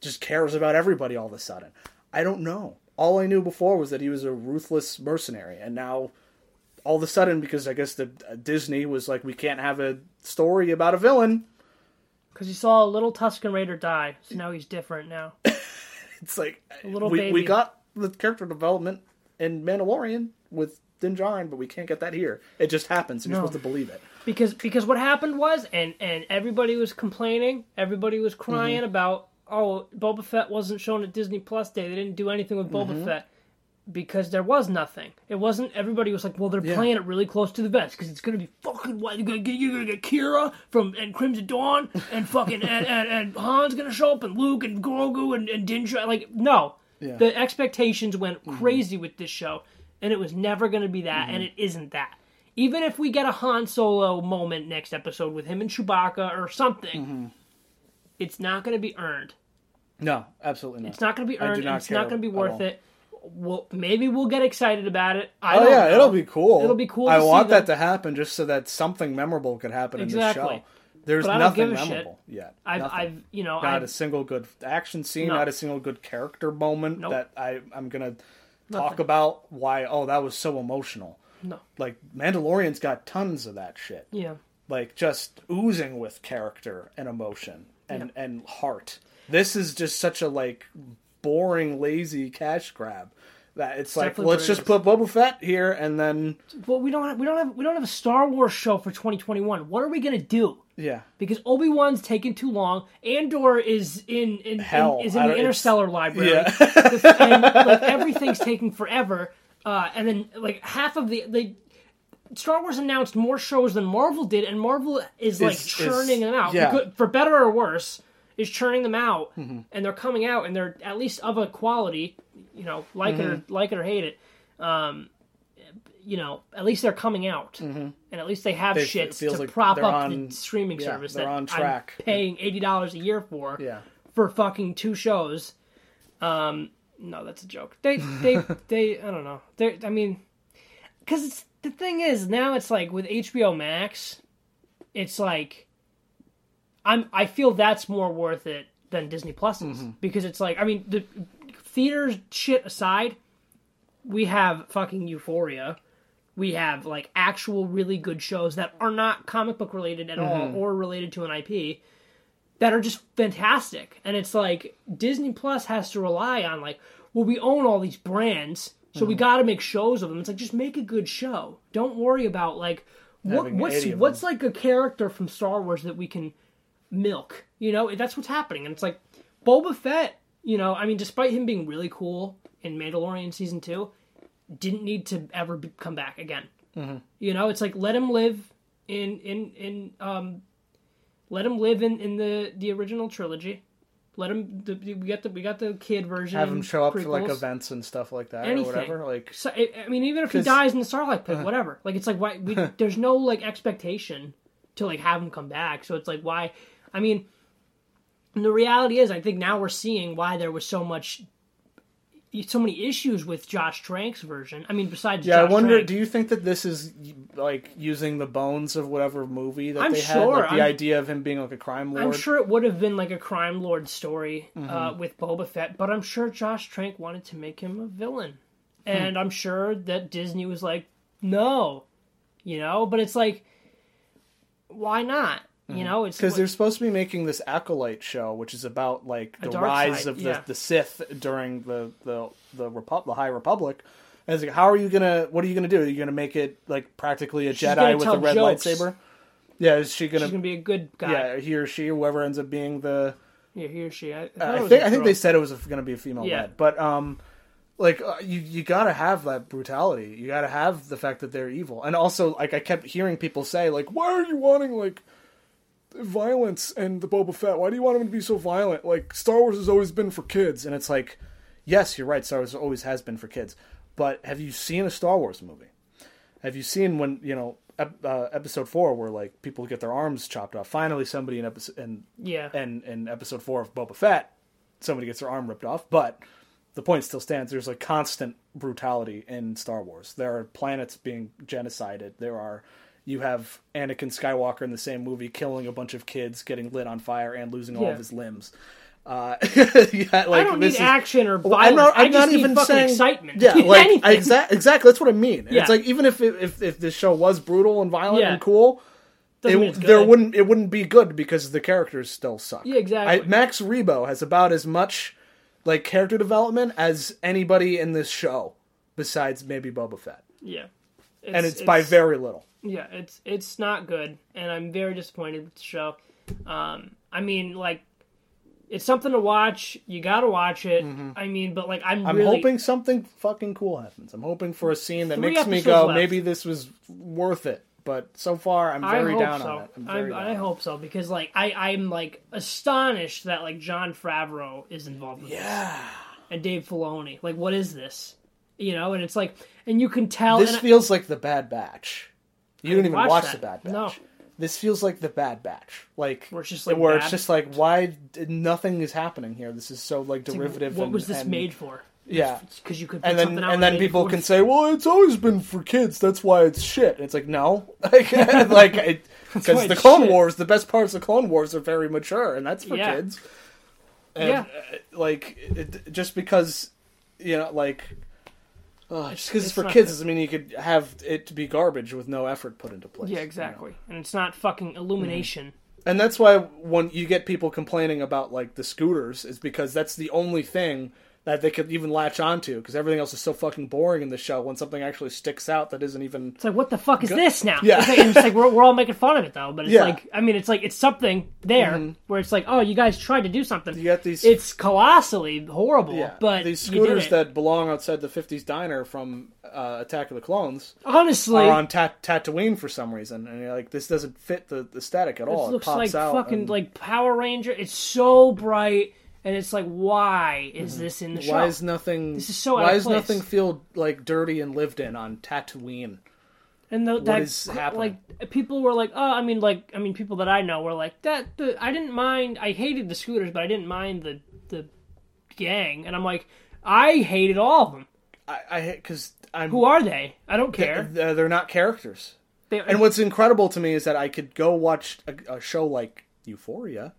just cares about everybody all of a sudden? I don't know. All I knew before was that he was a ruthless mercenary and now all of a sudden because I guess the uh, Disney was like we can't have a story about a villain. because he saw a little Tusken Raider die, so now he's different now. [LAUGHS] It's like little we baby. we got the character development in Mandalorian with Din Djarin, but we can't get that here. It just happens, and you're supposed to believe it. because because what happened was and and everybody was complaining everybody was Mm-hmm. crying about oh Boba Fett wasn't shown at Disney Plus Day they didn't do anything with Boba Mm-hmm. Fett because there was nothing it wasn't everybody was like well they're Yeah. playing it really close to the vest because it's gonna be fucking what you're gonna get you're gonna get Qi'ra from and Crimson Dawn and fucking and, and, and Han's gonna show up and Luke and Grogu and, and Din Djarin like no Yeah. Mm-hmm. the expectations went crazy with this show and it was never gonna be that and it isn't that even if we get a Han Solo moment next episode with him and Chewbacca or something, Mm-hmm. it's not going to be earned. No, absolutely not. It's not going to be earned. not it's not going to be worth it. Well, maybe we'll get excited about it. I Oh don't yeah, know. it'll be cool. It'll be cool I want that them. to happen just so that something memorable could happen in Exactly. this show. There's But I don't nothing a shit. memorable yet. I've, Nothing. I've, you know, not I've, a single good action scene, No. not a single good character moment Nope. that I I'm gonna talk Nothing. about. Why? Oh, that was so emotional. no, Like Mandalorian's got tons of that shit. yeah, Like just oozing with character and emotion and and heart. This is just such a like boring, lazy cash grab. That it's like let's just put Boba Fett here and then Well, we don't, have, we don't have, we don't have a Star Wars show for 2021. What are we going to do? yeah. Because Obi Wan's taking too long. Andor is in, in, in Hell, is in the it's- Interstellar library. Yeah. [LAUGHS] and like everything's taking forever. Uh, and then like half of the they Star Wars announced more shows than Marvel did, and Marvel is like churning them out, yeah. For better or worse, is churning them out, Mm-hmm. and they're coming out, and they're at least of a quality, you know, like it Mm-hmm. or like it or hate it. Um, you know, at least they're coming out, and at least they have Mm-hmm. They- shit to like prop up on- the streaming yeah, service they're that on track. I'm paying eighty dollars a year for Yeah. for fucking two shows. Um, no, that's a joke. They, they, [LAUGHS] they. I don't know. They, I mean, because the thing is now it's like with HBO Max, it's like, I'm. I feel that's more worth it than Disney Plus is because it's like I mean the theaters shit aside, we have fucking Euphoria. We have like actual really good shows that are not comic book related at all or related to an IP that are just fantastic. And it's like Disney Plus has to rely on like, well, we own all these brands, so Mm-hmm. we got to make shows of them. It's like just make a good show. Don't worry about like what what's what's like a character from Star Wars that we can milk. You know, that's what's happening. And it's like Boba Fett. You know, I mean, despite him being really cool in Mandalorian season two, didn't need to ever be, come back again. Mm-hmm. You know, it's like let him live in in in um let him live in, in the the original trilogy. Let him. The, we got the we got the kid version. Have him show up for like events and stuff like that Anything. or whatever. Like So, I mean, even if he dies in the Sarlacc Pit, whatever. Like it's like why we, [LAUGHS] there's no like expectation to like have him come back. So it's like why? I mean, the reality is, I think now we're seeing why there was so much so many issues with Josh Trank's version. I mean, besides Yeah, Josh I wonder. Trank, Do you think that this is like using the bones of whatever movie that I'm they had, like the I'm- idea of him being like a crime lord? I'm sure it would have been like a crime lord story Mm-hmm. uh, with Boba Fett, but I'm sure Josh Trank wanted to make him a villain, Hmm. and I'm sure that Disney was like, no, you know. But it's like, why not? You know, it's because they're supposed to be making this acolyte show, which is about like the rise side, of the, yeah. the Sith during the the the, Repu- the High Republic. And it's like, how are you gonna? What are you gonna do? Are you gonna make it like practically a gonna Jedi with a red jokes. lightsaber? Yeah, is she gonna? she's gonna be a good guy. yeah, he or she, whoever ends up being the. Yeah, he or she. I, thought it I think a I think they said it was going to be a female Yeah. led, but um, like uh, you you gotta have that brutality. You gotta have the fact that they're evil, and also like I kept hearing people say like, why are you wanting like violence and the Boba Fett? Why do you want him to be so violent? Like Star Wars has always been for kids, and it's like, yes, you're right. Star Wars always has been for kids, but have you seen a Star Wars movie? Have you seen when you know ep- uh, episode four where like people get their arms chopped off? Finally, somebody in episode in Yeah, and in episode four of Boba Fett, somebody gets their arm ripped off. But the point still stands. There's like constant brutality in Star Wars. There are planets being genocided. There are you have Anakin Skywalker in the same movie killing a bunch of kids, getting lit on fire, and losing all Yeah. of his limbs. Uh, [LAUGHS] yeah, like, I don't need is- action or violence. I'm not, I'm I just not need even fucking saying excitement. Yeah, [LAUGHS] like exactly, exactly. That's what I mean. Yeah. It's like even if it, if if this show was brutal and violent Yeah. and cool, it, there wouldn't it wouldn't be good because the characters still suck. Yeah, exactly. I, Max Rebo has about as much like character development as anybody in this show, besides maybe Boba Fett, Yeah, and it's, by very little. Yeah, it's it's not good, and I'm very disappointed with the show. Um, I mean, like, it's something to watch. You got to watch it. I mean, but like, I'm, Mm-hmm. I'm really hoping something fucking cool happens. I'm hoping for a scene that Three makes me go, left. maybe this was worth it. But so far, I'm very down so. on it. I'm I'm very I down. hope so because like I I'm like astonished that like Jon Favreau is involved with this Yeah, and Dave Filoni. Like, what is this? You know, and it's like, and you can tell. this and I- feels like the Bad Batch. You didn't even watched watch the Bad Batch. No. This feels like the Bad Batch, like Where it's just, like, where bad. it's just like why nothing is happening here. This is so like it's like, derivative. What and- was this and- made for? Yeah, Because you could and then out and then people can say, "Well, it's always been for kids. That's why it's shit." It's like no, [LAUGHS] like [LAUGHS] like because [LAUGHS] the Clone shit. Wars, the best parts of Clone Wars are very mature, and that's for Yeah. kids. And, Yeah. uh, like it, just because you know, like. Uh, just because it's, it's for kids doesn't mean you could have it to be garbage with no effort put into place. Yeah, you know? exactly. And it's not fucking illumination. And that's why when you get people complaining about like the scooters, is because that's the only thing that they could even latch onto because everything else is so fucking boring in the show. When something actually sticks out that isn't even It's like, what the fuck is this now? Yeah. It's like, and it's like we're, we're all making fun of it though, but it's Yeah. like, I mean, it's like it's something there where it's like, oh, you guys tried to do something. you got these It's colossally horrible, yeah but these scooters it. that belong outside the '50s diner from uh, Attack of the Clones honestly are on Tat- Tatooine for some reason, and you're like, this doesn't fit the the static at it all. It, looks pops like out. fucking and like Power Ranger. It's so bright, and it's like, why is mm-hmm. this in the show? why is nothing? This is so out why place. nothing feel like dirty and lived in on Tatooine? And the, that, is happening? Like people were like, oh, I mean, like I mean, people that I know were like that. The, I didn't mind. I hated the scooters, but I didn't mind the the gang. And I'm like, I hated all of them. I I because I'm Who are they? I don't care. they're, they're not characters. They, And what's incredible to me is that I could go watch a, a show like Euphoria,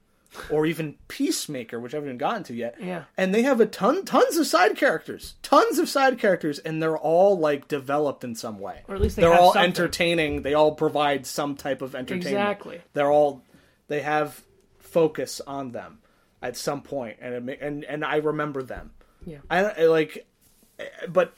or even Peacemaker, which I haven't even gotten to yet. Yeah. And they have a ton, tons of side characters, tons of side characters, and they're all like developed in some way. Or at least they are all something. entertaining. They all provide some type of entertainment. Exactly. They're all they have focus on them at some point, and it, and and I remember them. Yeah. I I like, eh, but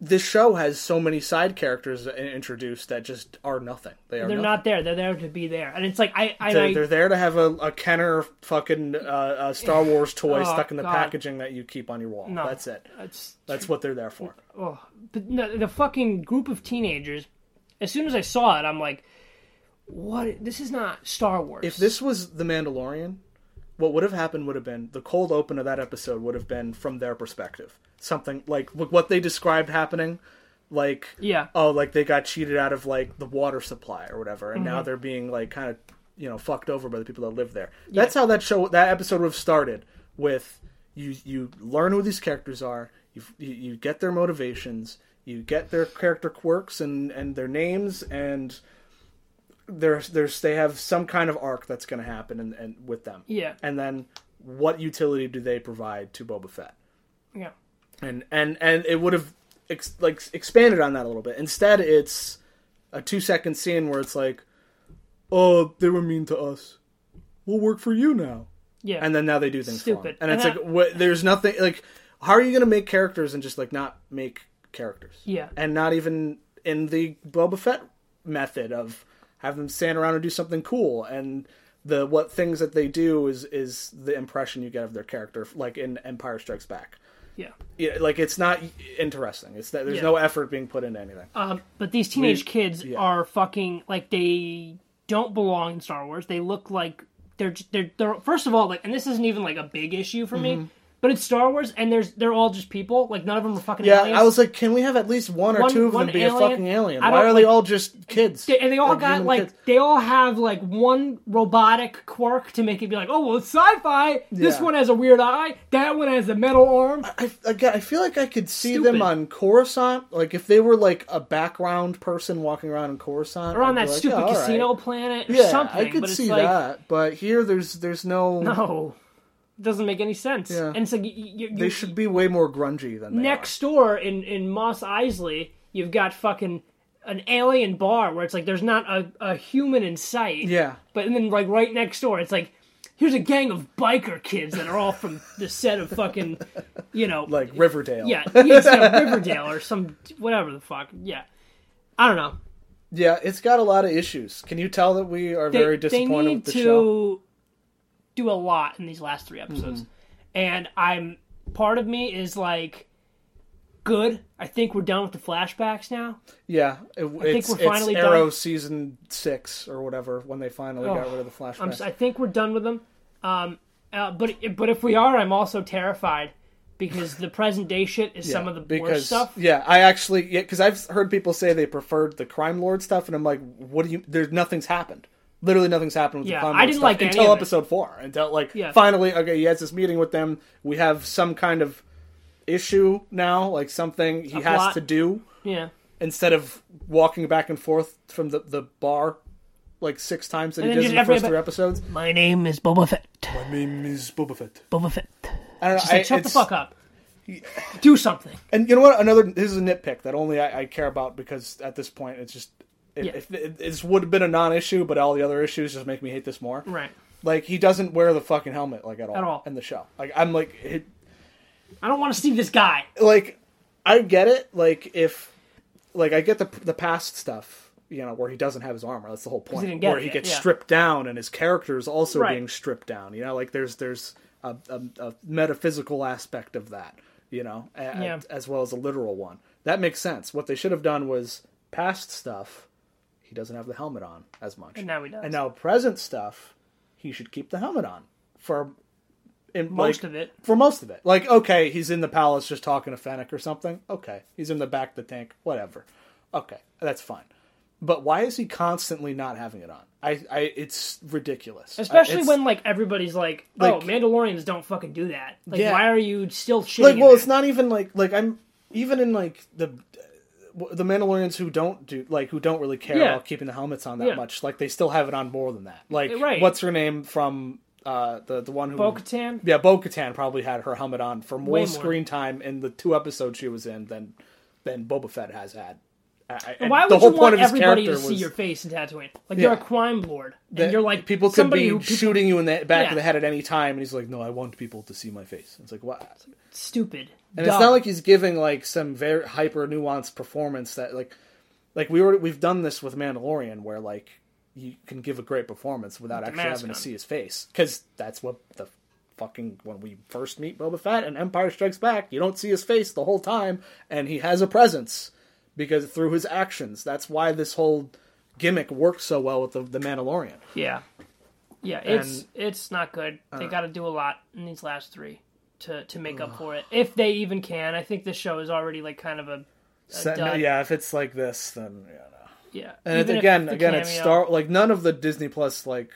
this show has so many side characters introduced that just are nothing. They are they're nothing. not there. They're there to be there. And it's like I, I, They're, I they're there to have a, a Kenner fucking uh, uh, Star [SIGHS] Wars toy Oh, stuck in the God. packaging that you keep on your wall. No. That's it. it's That's what they're there for. oh, but no, the fucking group of teenagers. As soon as I saw it, I'm like, what? This is not Star Wars. If this was The Mandalorian, what would have happened would have been the cold open of that episode would have been from their perspective. Something like what they described happening, like yeah, oh, like they got cheated out of like the water supply or whatever, and Mm-hmm. now they're being like kind of you know fucked over by the people that live there. That's how that show that episode would have started with you. You learn who these characters are. You, you you get their motivations, you get their character quirks and and their names, and there's there's they have some kind of arc that's going to happen and, and with them. Yeah. And then what utility do they provide to Boba Fett? Yeah. And and and it would have ex- like expanded on that a little bit. Instead, it's a two second scene where it's like, "Oh, they were mean to us. We'll work for you now." Yeah. And then now they do things. Stupid. and it's And like what, there's nothing like how are you going to make characters and just like not make characters? Yeah. and not even in the Boba Fett method of have them stand around and do something cool and. The what things that they do is is the impression you get of their character, like in Empire Strikes Back yeah. yeah, like it's not interesting. It's that there's Yeah. no effort being put into anything. Um, but these teenage We- kids yeah. are fucking like they don't belong in Star Wars. They look like they're they're they're first of all like, and this isn't even like a big issue for Mm-hmm. me. But it's Star Wars, and there's they're all just people. Like none of them are fucking aliens. Yeah, aliens. I was like, can we have at least one or One- two of one them be alien? a fucking alien? I Why don't, are they like- all just kids? They- and they all Like got human like kids? they all have like one robotic quirk to make it be like, oh well, it's sci-fi. This Yeah. one has a weird eye. That one has a metal arm. I, again, I feel like I could see Stupid. them on Coruscant. Like if they were like a background person walking around in Coruscant, Or on I'd be that like, stupid yeah, all right. casino planet or Yeah, something. I could but it's see like, that. But here, there's there's no. No, doesn't make any sense. Yeah. And it's like you, you, They should be way more grungy than next door in in Mos Eisley, you've got fucking an alien bar where it's like there's not a, a human in sight. Yeah, But then like right next door, it's like here's a gang of biker kids that are all from the set of fucking, you know, like Riverdale. yeah, Riverdale or some whatever the fuck. Yeah, I don't know. yeah. It's got a lot of issues. Can you tell that we are They, very disappointed with the to show? Do a lot in these last three episodes, Mm-hmm. and I'm part of me is like. Good. I think we're done with the flashbacks now. Yeah, it, it's, we're finally it's Arrow done. season six or whatever when they finally got rid of the flashbacks. I'm, I think we're done with them. Um, uh, but but if we are, I'm also terrified because the present day shit is some of the because worst stuff. yeah, I actually yeah, because I've heard people say they preferred the crime lord stuff, and I'm like, what do you? There's nothing's happened. Literally, nothing's happened with Yeah, the crime I didn't stuff like until episode four. Until like Yeah. finally, okay, he has this meeting with them. We have some kind of issue now, like something he has plot. to do Yeah, instead of walking back and forth from the the bar. Like six times that And he then does in the first three episodes. my name is Boba Fett. My name is Boba Fett. Boba Fett. I don't know. Just like, I- shut the fuck up. Do something. And you know what? Another this is a nitpick that only I, I care about because at this point it's just it, Yeah. if it, this would have been a non-issue, but all the other issues just make me hate this more. Right. Like he doesn't wear the fucking helmet like at all, At all. in the show. Like I'm like it, I don't want to see this guy. like I get it. Like if like I get the the past stuff. You know where he doesn't have his armor. That's the whole point. get where he gets yeah. stripped down, and his character is also Right. being stripped down. You know, like there's there's a, a, a metaphysical aspect of that. You know, a- Yeah. as well as a literal one. That makes sense. What they should have done was past stuff. He doesn't have the helmet on as much, And now he does. And now present stuff, he should keep the helmet on for in Most like, of it. For most of it, like okay, he's in the palace just talking to Fennec or something. Okay, he's in the back of the tank. Whatever. Okay, that's fine. But why is he constantly not having it on? I, I it's ridiculous. Especially It's- when like everybody's like, "Oh, Like- Mandalorians don't fucking do that." Like, Yeah. why are you still shitting? like well that? it's not even like like i'm even in like the the mandalorians who don't do like who don't really care Yeah. about keeping the helmets on that Yeah. much like they still have it on more than that like Right. what's her name from uh the the one who Bo-Katan. yeah bo-katan probably had her helmet on for more more. screen time in the two episodes she was in than than boba fett has had I- Why the would whole you point want of his everybody to character see was your face in Tatooine? Like you're a crime lord, and that you're like people could somebody be who people, shooting you in the back Yeah. of the head at any time and he's like no i want people to see my face it's like what stupid. And it's not like he's giving like some very hyper nuanced performance that like like we were we've done this with Mandalorian where like you can give a great performance without the actually mask having to see his face because that's what the fucking when we first meet Boba Fett and Empire Strikes Back you don't see his face the whole time and he has a presence because through his actions that's why this whole gimmick works so well with the, the Mandalorian yeah, yeah. It's And- uh, it's not good. They got to do a lot in these last three to to make up for it, if they even can. I think this show is already like kind of a So- dud. yeah if it's like this then yeah no. yeah. And it, again, the again, it's Star like none of the Disney Plus like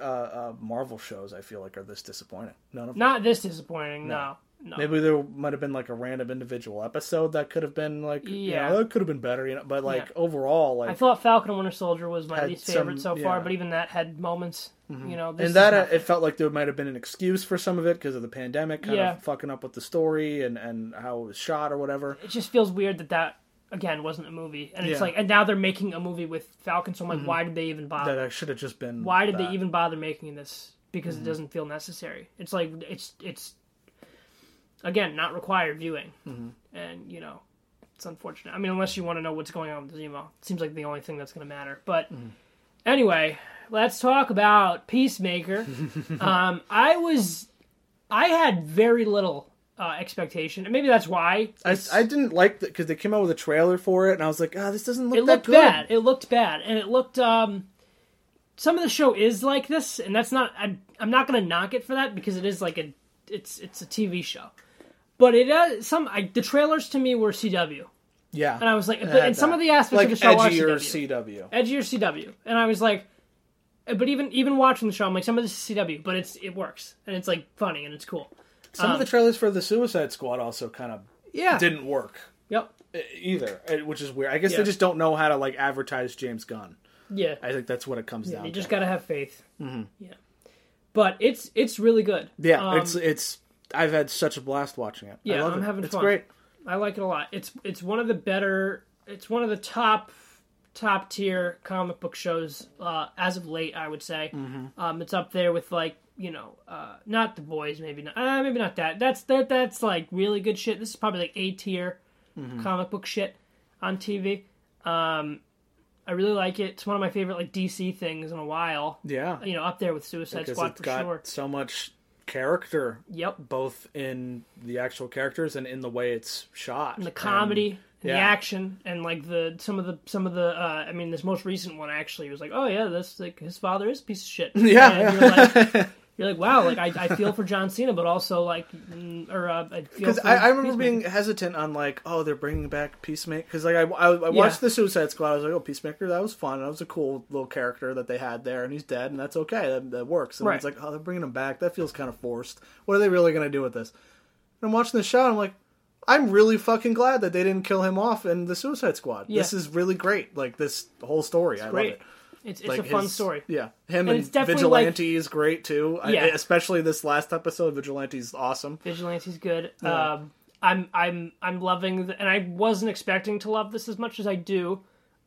uh, uh, Marvel shows I feel like are this disappointing. None of them. Not this disappointing. No, no. Maybe there might have been like a random individual episode that could have been like, yeah, Yeah. that could have been better, you know. But like Yeah. overall, like I thought Falcon and Winter Soldier was my least favorite some- so far, yeah. but even that had moments. You know, this and that not- it felt like there might have been an excuse for some of it because of the pandemic, kind Yeah. of fucking up with the story and and how it was shot or whatever. it just feels weird that that again wasn't a movie, and it's Yeah. Mm-hmm. like, and now they're making a movie with Falcon. So I'm like, why did they even bother? That should have just been. why did that. Mm-hmm. they even bother making this? Because it doesn't feel necessary. It's like it's it's again not required viewing, Mm-hmm. and you know it's unfortunate. I mean, unless you want to know what's going on with Zemo, it seems like the only thing that's going to matter. But Mm-hmm. anyway, let's talk about Peacemaker. [LAUGHS] um, I was I had very little uh, expectation, and maybe that's why I, I didn't like that because they came out with a trailer for it, and I was like, ah, this doesn't look it that looked good. bad. It looked bad, and it looked. Um, some of the show is like this, and that's not. I'm, I'm not going to knock it for that because it is like a. It's it's a TV show, but it uh, some I, the trailers to me were CW, Yeah, and I was like, but and some of the aspects like of the show are edgier CW, CW. edgier CW, and I was like, but even even watching the show, I'm like, some of this is CW, but it's it works, and it's like funny and it's cool. Some of the trailers for the Suicide Squad also kind of Yeah. didn't work Yep. either, eh, which is weird. I guess Yeah. they just don't know how to like advertise James Gunn. Yeah. I think that's what it comes down You just got to have faith. Mm-hmm. Yeah. But it's it's really good. yeah, Um, it's it's. I've had such a blast watching it. I Yeah, love I'm it. having it's fun. great. I like it a lot. It's it's one of the better. It's one of the top top tier comic book shows uh, as of late. I would say. Mm-hmm. Um, it's up there with like you know, uh, not the boys. Maybe not. Uh, maybe not that. That's that. That's like really good shit. This is probably like A tier Mm-hmm. comic book shit on TV. Um, I really like it. It's one of my favorite like DC things in a while. Yeah, You know, up there with Suicide because Squad for got sure. so much character, Yep. both in the actual characters and in the way it's shot. the comedy and the yeah. action and like the some of the some of the uh i mean this most recent one actually was like oh yeah this like his father is a piece of shit [LAUGHS] Yeah. And you're like you're like wow like i, I feel for john cena but also like mm, or uh, i feel Because I, I remember being hesitant on like, oh, they're bringing back Peacemaker. Because like I, I, I watched the Suicide Squad, I was like, oh, Peacemaker, that was fun. That was a cool little character that they had there, and he's dead, and that's okay. That, that works. And Right. it's like, oh, they're bringing him back. That feels kind of forced. What are they really going to do with this? And I'm watching the show, and I'm like, I'm really fucking glad that they didn't kill him off in the Suicide Squad. Yeah. This is really great. Like this whole story, I great love it. It's, it's Like a fun story Yeah, him And and, Vigilante is great too. I- Yeah. especially this last episode. Vigilante's awesome. vigilante's good um i'm i'm i'm loving the, and i wasn't expecting to love this as much as i do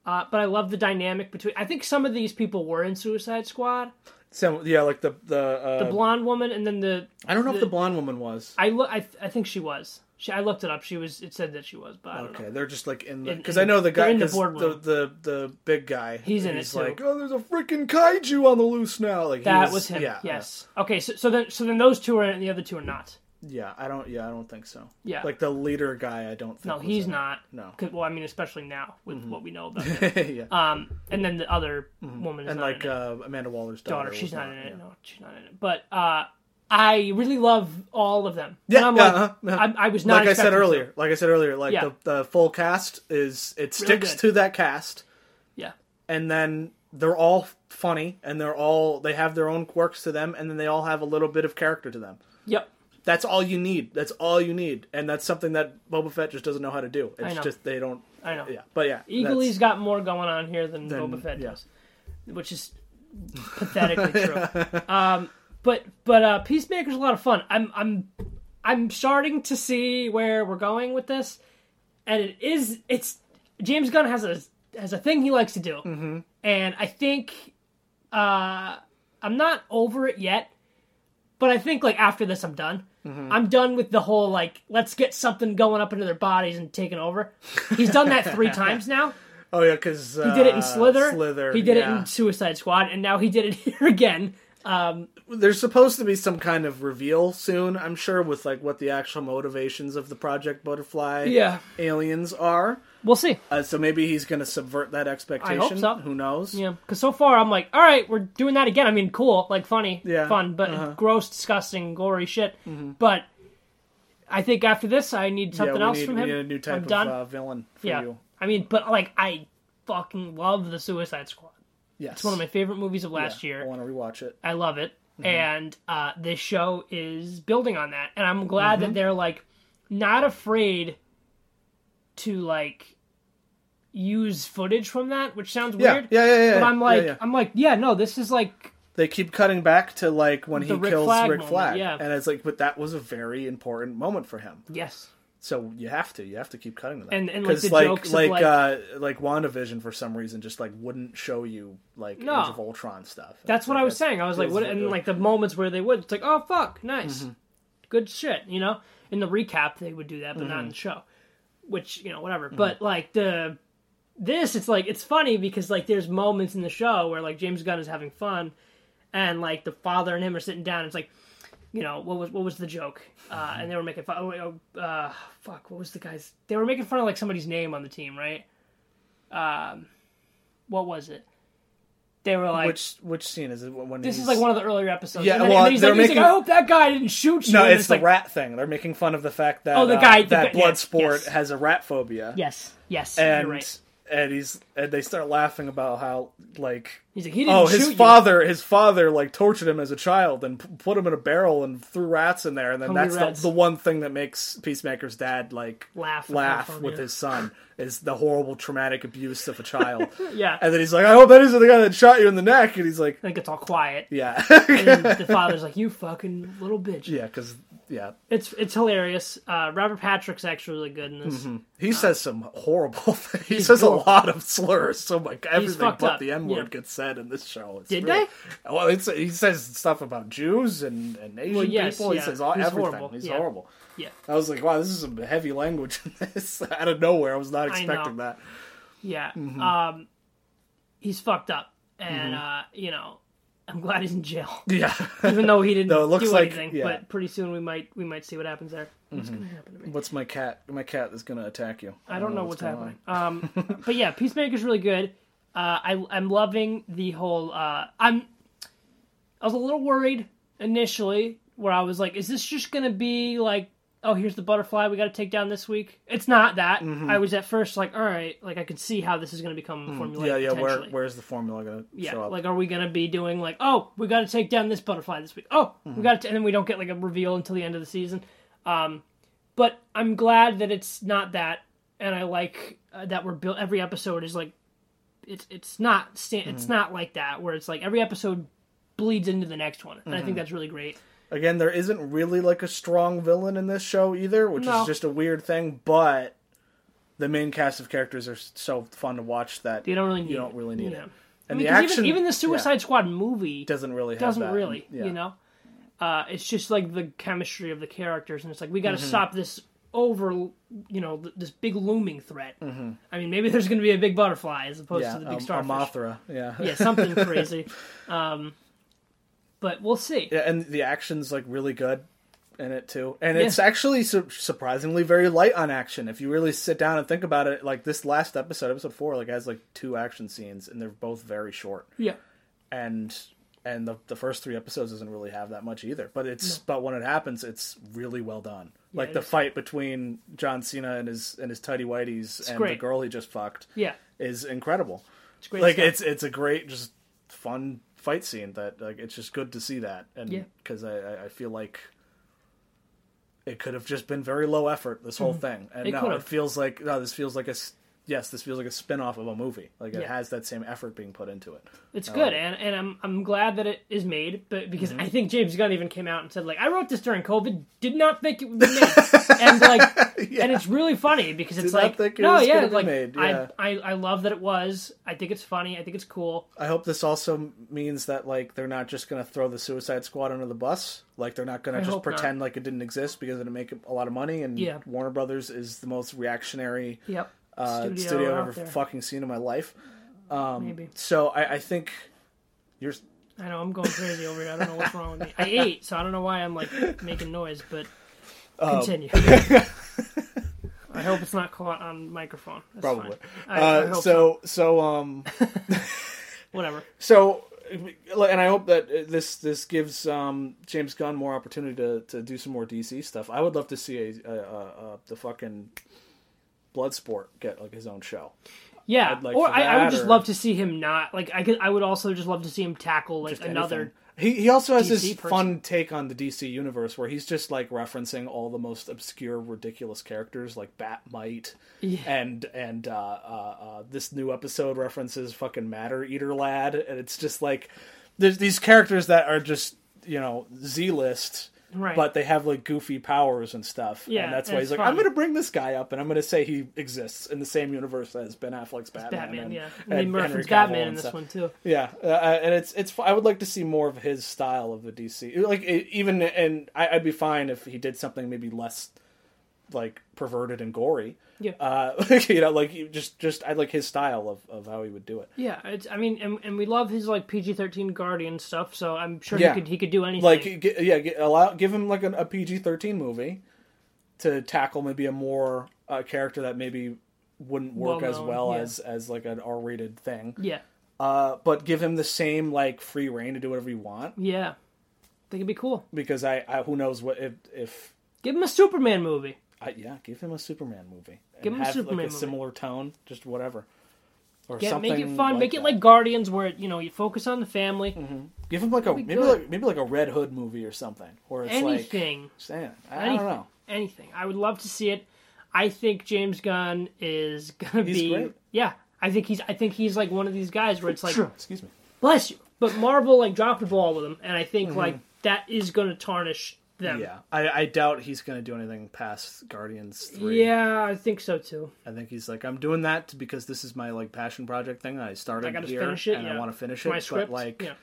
uh, but I love the dynamic between. I think some of these people were in Suicide Squad. So yeah, like the the, uh, The blonde woman, and then the I don't know if the- the blonde woman was. I look. I, I think she was. She, I looked it up. She was. It said that she was, but Okay, know. they're just like in the because I know the guy in the the, the the big guy. He's in it, he's too. like, oh, there's a freaking kaiju on the loose now. Like That was him. Yeah, yes. Okay. So, so then, so then those two are in, and the other two are not. yeah. I don't. Yeah, I don't think so. Yeah. like the leader guy. I don't. think No, he's it. not. No. Well, I mean, especially now with what we know about [LAUGHS] him. yeah, Um, and then the other woman is and not like in it. uh, Amanda Waller's daughter. daughter. She's was not in it. yeah. No, she's not in it. But uh, I really love all of them. Yeah, and I'm like, uh-huh, uh-huh. I, I was not. Like I said earlier, like I said earlier, like Yeah. the, the full cast is it sticks to that cast, Yeah. and then they're all funny, and they're all they have their own quirks to them, and then they all have a little bit of character to them. Yep. That's all you need. That's all you need, and that's something that Boba Fett just doesn't know how to do. It's know. just they don't. I know. Yeah, but yeah, Eagly's got more going on here than Than- Boba Fett yeah. does, which is pathetically [LAUGHS] true. Um, but but uh, Peacemaker's a lot of fun. I'm I'm I'm starting to see where we're going with this, and it is it's James Gunn has a has a thing he likes to do, mm-hmm. and I think uh, I'm not over it yet. But I think like after this, I'm done. Mm-hmm. I'm done with the whole like let's get something going up into their bodies and taking over. He's done that three [LAUGHS] times now. Oh yeah, because He did it in Slither. Slither. He did yeah. it in Suicide Squad, and now he did it [LAUGHS] here again. Um, There's supposed to be some kind of reveal soon. I'm sure with like what the actual motivations of the Project Butterfly yeah, aliens are. we'll see. Uh, so maybe he's going to subvert that expectation. I hope so. Who knows? Yeah, because so far I'm like, all right, we're doing that again. I mean, cool, like funny, Yeah, fun, but uh-huh. gross, disgusting, gory shit. But I think after this, I need something yeah, else need, from we him. need a new type I'm of done. uh, villain for yeah, you. I mean, but like, I fucking love the Suicide Squad. Yes. It's one of my favorite movies of last I year. I want to rewatch it. I love it. and uh, this show is building on that, and I'm glad Mm-hmm. that they're like not afraid to like use footage from that, which sounds Yeah, weird. yeah, yeah, yeah. But I'm like, yeah, yeah. I'm like, yeah, no, this is like, they keep cutting back to like when he Rick kills Flag Rick moment, Flag, yeah. and it's like, but that was a very important moment for him. yes, So you have to, you have to keep cutting that, And- and, like, the like like like- uh, like WandaVision for some reason just like wouldn't show you like No. Age of Ultron stuff. that's what like, I was saying. I was like, what? And like the moments where they would, it's like, oh fuck, nice, Mm-hmm. good shit, you know. In the recap, they would do that, but Mm-hmm. not in the show. Which you know, whatever. But like the this, it's like it's funny because like there's moments in the show where like James Gunn is having fun, and like the father and him are sitting down. It's like, you know, what was what was the joke? Uh, and they were making fun. Oh, oh, uh, fuck, what was the guy's? They were making fun of like somebody's name on the team, right? Um, what was it? They were like, which which scene is it when this is like one of the earlier episodes. Yeah, and then, well, and he's, they're like, making- like, I hope that guy didn't shoot you. No, And it's, the like, rat thing. They're making fun of the fact that Oh, the uh, guy- the that guy- yeah, Bloodsport yes. has a rat phobia. Yes, yes, and you're right. And he's and they start laughing about how like He's like, he didn't oh his you. father his father like tortured him as a child and p- put him in a barrel and threw rats in there and then Hungry that's the, the one thing that makes Peacemaker's dad like Laugh, laugh with his son [LAUGHS] is the horrible traumatic abuse of a child [LAUGHS] Yeah, and then he's like I hope that isn't the guy that shot you in the neck and he's like I think it's all quiet. yeah And the [LAUGHS] father's like, "You fucking little bitch." yeah because yeah It's it's hilarious. Uh, Robert Patrick's actually really good in this. he says some horrible [LAUGHS] things. he says horrible. a lot of slurs so like everything but up, the N word yeah. gets said in this show It's Did really- Well, it's, he says stuff about Jews and, and Asian Well, yes, people. He says all, He's everything. horrible, He's yeah. horrible. Yeah, I was like, wow, this is some heavy language in this. [LAUGHS] Out of nowhere, I was not expecting that. yeah. Mm-hmm. Um, he's fucked up, and uh, you know, I'm glad he's in jail, [LAUGHS] Yeah. even though he didn't No, it looks do like- anything. yeah. Mm-hmm. But pretty soon we might we might see what happens there. What's gonna happen to me? What's my cat? My cat is going to attack you. I don't know what's, going happening. Um, [LAUGHS] but yeah, Peacemaker's really good. Uh, I I'm loving the whole. Uh, I'm. I was a little worried initially, where I was like, "Is this just gonna be like, oh, here's the butterfly we got to take down this week?" It's not that. I was at first like, "All right," like I could see how this is gonna become formulaic. on. Yeah, yeah. Where. Where's the formula going to Yeah, show up? like, are we gonna be doing like, oh, we got to take down this butterfly this week? Oh, Mm-hmm. we got to, and then we don't get like a reveal until the end of the season. Um, but I'm glad that it's not that, and I like uh, that we're built. Every episode is like, it's it's not it's Mm-hmm. not like that where it's like every episode bleeds into the next one, and I Mm-hmm. think that's really great. Again, there isn't really like a strong villain in this show either, which No. is just a weird thing. But the main cast of characters are so fun to watch that You don't really need you don't really need Yeah. it. I And mean, the action even, even the Suicide Squad movie doesn't really have doesn't that. really, Yeah. you know. Uh, it's just like the chemistry of the characters, and it's like we got to Mm-hmm. stop this over, you know, this big looming threat. Mm-hmm. I mean, maybe there's going to be a big butterfly as opposed Yeah, to the um, big a starfish. Mothra. Yeah. yeah, something [LAUGHS] crazy. Um, but we'll see. Yeah, and the action's like really good in it too, and Yeah. it's actually su- surprisingly very light on action. If you really sit down and think about it, like this last episode, episode four, like has like two action scenes, and they're both very short. Yeah, And and the the first three episodes doesn't really have that much either. But it's but when it happens, it's really well done. like the fight between John Cena and his and his tidy whiteys and the girl he just fucked yeah, is incredible. it's great. like stuff. it's it's a great just fun fight scene that like it's just good to see that and Yeah. because I, I I feel like it could have just been very low effort this whole mm-hmm. thing and. It no could it feels like no this feels like a yes this feels like a spin-off of a movie like it Yeah. has that same effort being put into it It's good, and and I'm I'm glad that it is made, but because Mm-hmm. I think James Gunn even came out and said like I wrote this during COVID, did not think it would be made, and [LAUGHS] like, and it's really funny because it's not like think it no, was yeah, like made, yeah. I, I I love that it was. I think it's funny. I think it's cool. I hope this also means that like they're not just going to throw the Suicide Squad under the bus. Like they're not going I to just hope not. pretend like it didn't exist because it'd make a lot of money. And Yeah. Warner Brothers is the most reactionary Yep. Uh, Studio studio, I've ever there. fucking seen in my life. Um, Maybe. So I, I think you're. I know I'm going crazy over here. I don't know what's wrong with me. I ate, so I don't know why I'm like making noise, but [LAUGHS] Um, continue. [LAUGHS] I hope it's not caught on microphone. That's Probably. fine. I, I Uh, hope so so um [LAUGHS] whatever. so and I hope that this this gives um, James Gunn more opportunity to, to do some more DC stuff. I would love to see a, a, a, a the fucking Bloodsport get like his own show. Yeah, like or I, I would just or- love to see him not like. I could. I would also just love to see him tackle like Just another. anything. He he also has DC this person. fun take on the DC universe where he's just like referencing all the most obscure, ridiculous characters like Bat-Mite, Yeah. and and uh, uh, uh, this new episode references fucking Matter Eater Lad, and it's just like there's these characters that are just you know Z list. Right. But they have like goofy powers and stuff, Yeah, and that's why he's like, "I'm going to bring this guy up, and I'm going to say he exists in the same universe as Ben Affleck's Batman." Batman, and, yeah. and And they Henry reference Cavill Batman in this stuff. one too. Yeah, uh, and it's it's. I would like to see more of his style of the DC. Like even and I'd be fine if he did something maybe less like perverted and gory. Yeah. Uh, [LAUGHS] you know, like you just just I like his style of, of how he would do it. Yeah, it's. I mean, and, and we love his like PG thirteen Guardian stuff. So I'm sure Yeah. he could he could do anything. Like g- yeah, g- allow give him like a, a PG thirteen movie to tackle maybe a more uh, character that maybe wouldn't work as Well-known, well yeah. as as like an R rated thing. yeah, Uh, but give him the same like free reign to do whatever you want yeah. I think it'd be cool. because I, I who knows what if if Give him a Superman movie. I, yeah, give him a Superman movie. Give him a have, Superman like, a movie. similar tone, just whatever. Or Yeah, something. make it fun. make it that. like Guardians, where you know you focus on the family. Mm-hmm. give him like a be maybe good. like maybe like a Red Hood movie or something, where it's Anything, like eh, saying I anything, don't know. anything. I would love to see it. I think James Gunn is gonna He's be. great. Yeah, I think he's. I think he's like one of these guys where it's like, Excuse me. bless you. But Marvel like dropped the ball with him, and I think mm-hmm. like that is gonna tarnish them. Yeah, I, I doubt he's going to do anything past Guardians three. Yeah, I think so too. I think he's like I'm doing that because this is my like passion project thing. That I started I here finish it, and yeah. I want to finish it. My script, But like yeah.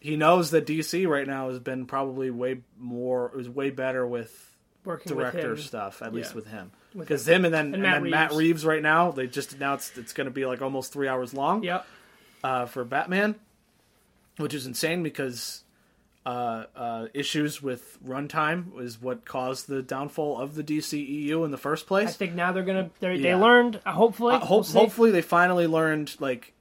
he knows that DC right now has been probably way more is way better with Working director with stuff, at least with him. Because him and then and, Matt then Matt Reeves. Reeves right now, they just announced it's going to be like almost three hours long Yep. uh, for Batman, which is insane because uh, uh, issues with runtime is what caused the downfall of the DCEU in the first place. I think now they're gonna. They're, Yeah. They learned. Uh, hopefully, Uh, we'll hopefully, they finally learned like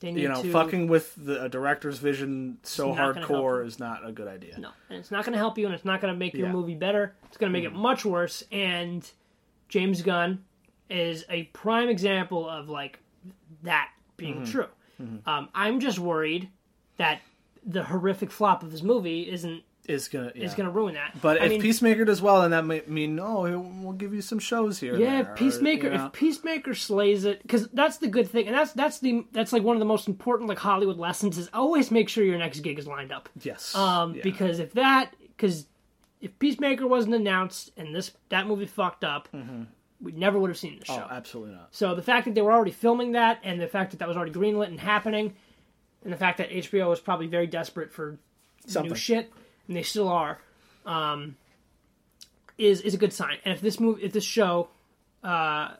you know to, fucking with the a director's vision so gonna hardcore is not a good idea. No, and it's not going to help you, and it's not going to make your Yeah. Mm-hmm. movie better. It's going to make it much worse. And James Gunn is a prime example of like that being Mm-hmm. true. Um, I'm just worried that the horrific flop of this movie isn't Is gonna yeah. is going to ruin that. But I if mean, Peacemaker does well, then that might mean no, we'll give you some shows here. yeah, there, or, Peacemaker. you know. If Peacemaker slays it, because that's the good thing, and that's that's the that's like one of the most important like Hollywood lessons is always make sure your next gig is lined up. yes, Um, yeah. because if that, because if Peacemaker wasn't announced and this that movie fucked up, we never would have seen the show. oh, absolutely not. so the fact that they were already filming that, and the fact that that was already greenlit and happening, and the fact that HBO is probably very desperate for Something. new shit, and they still are, um, is is a good sign. And if this move, if this show, uh,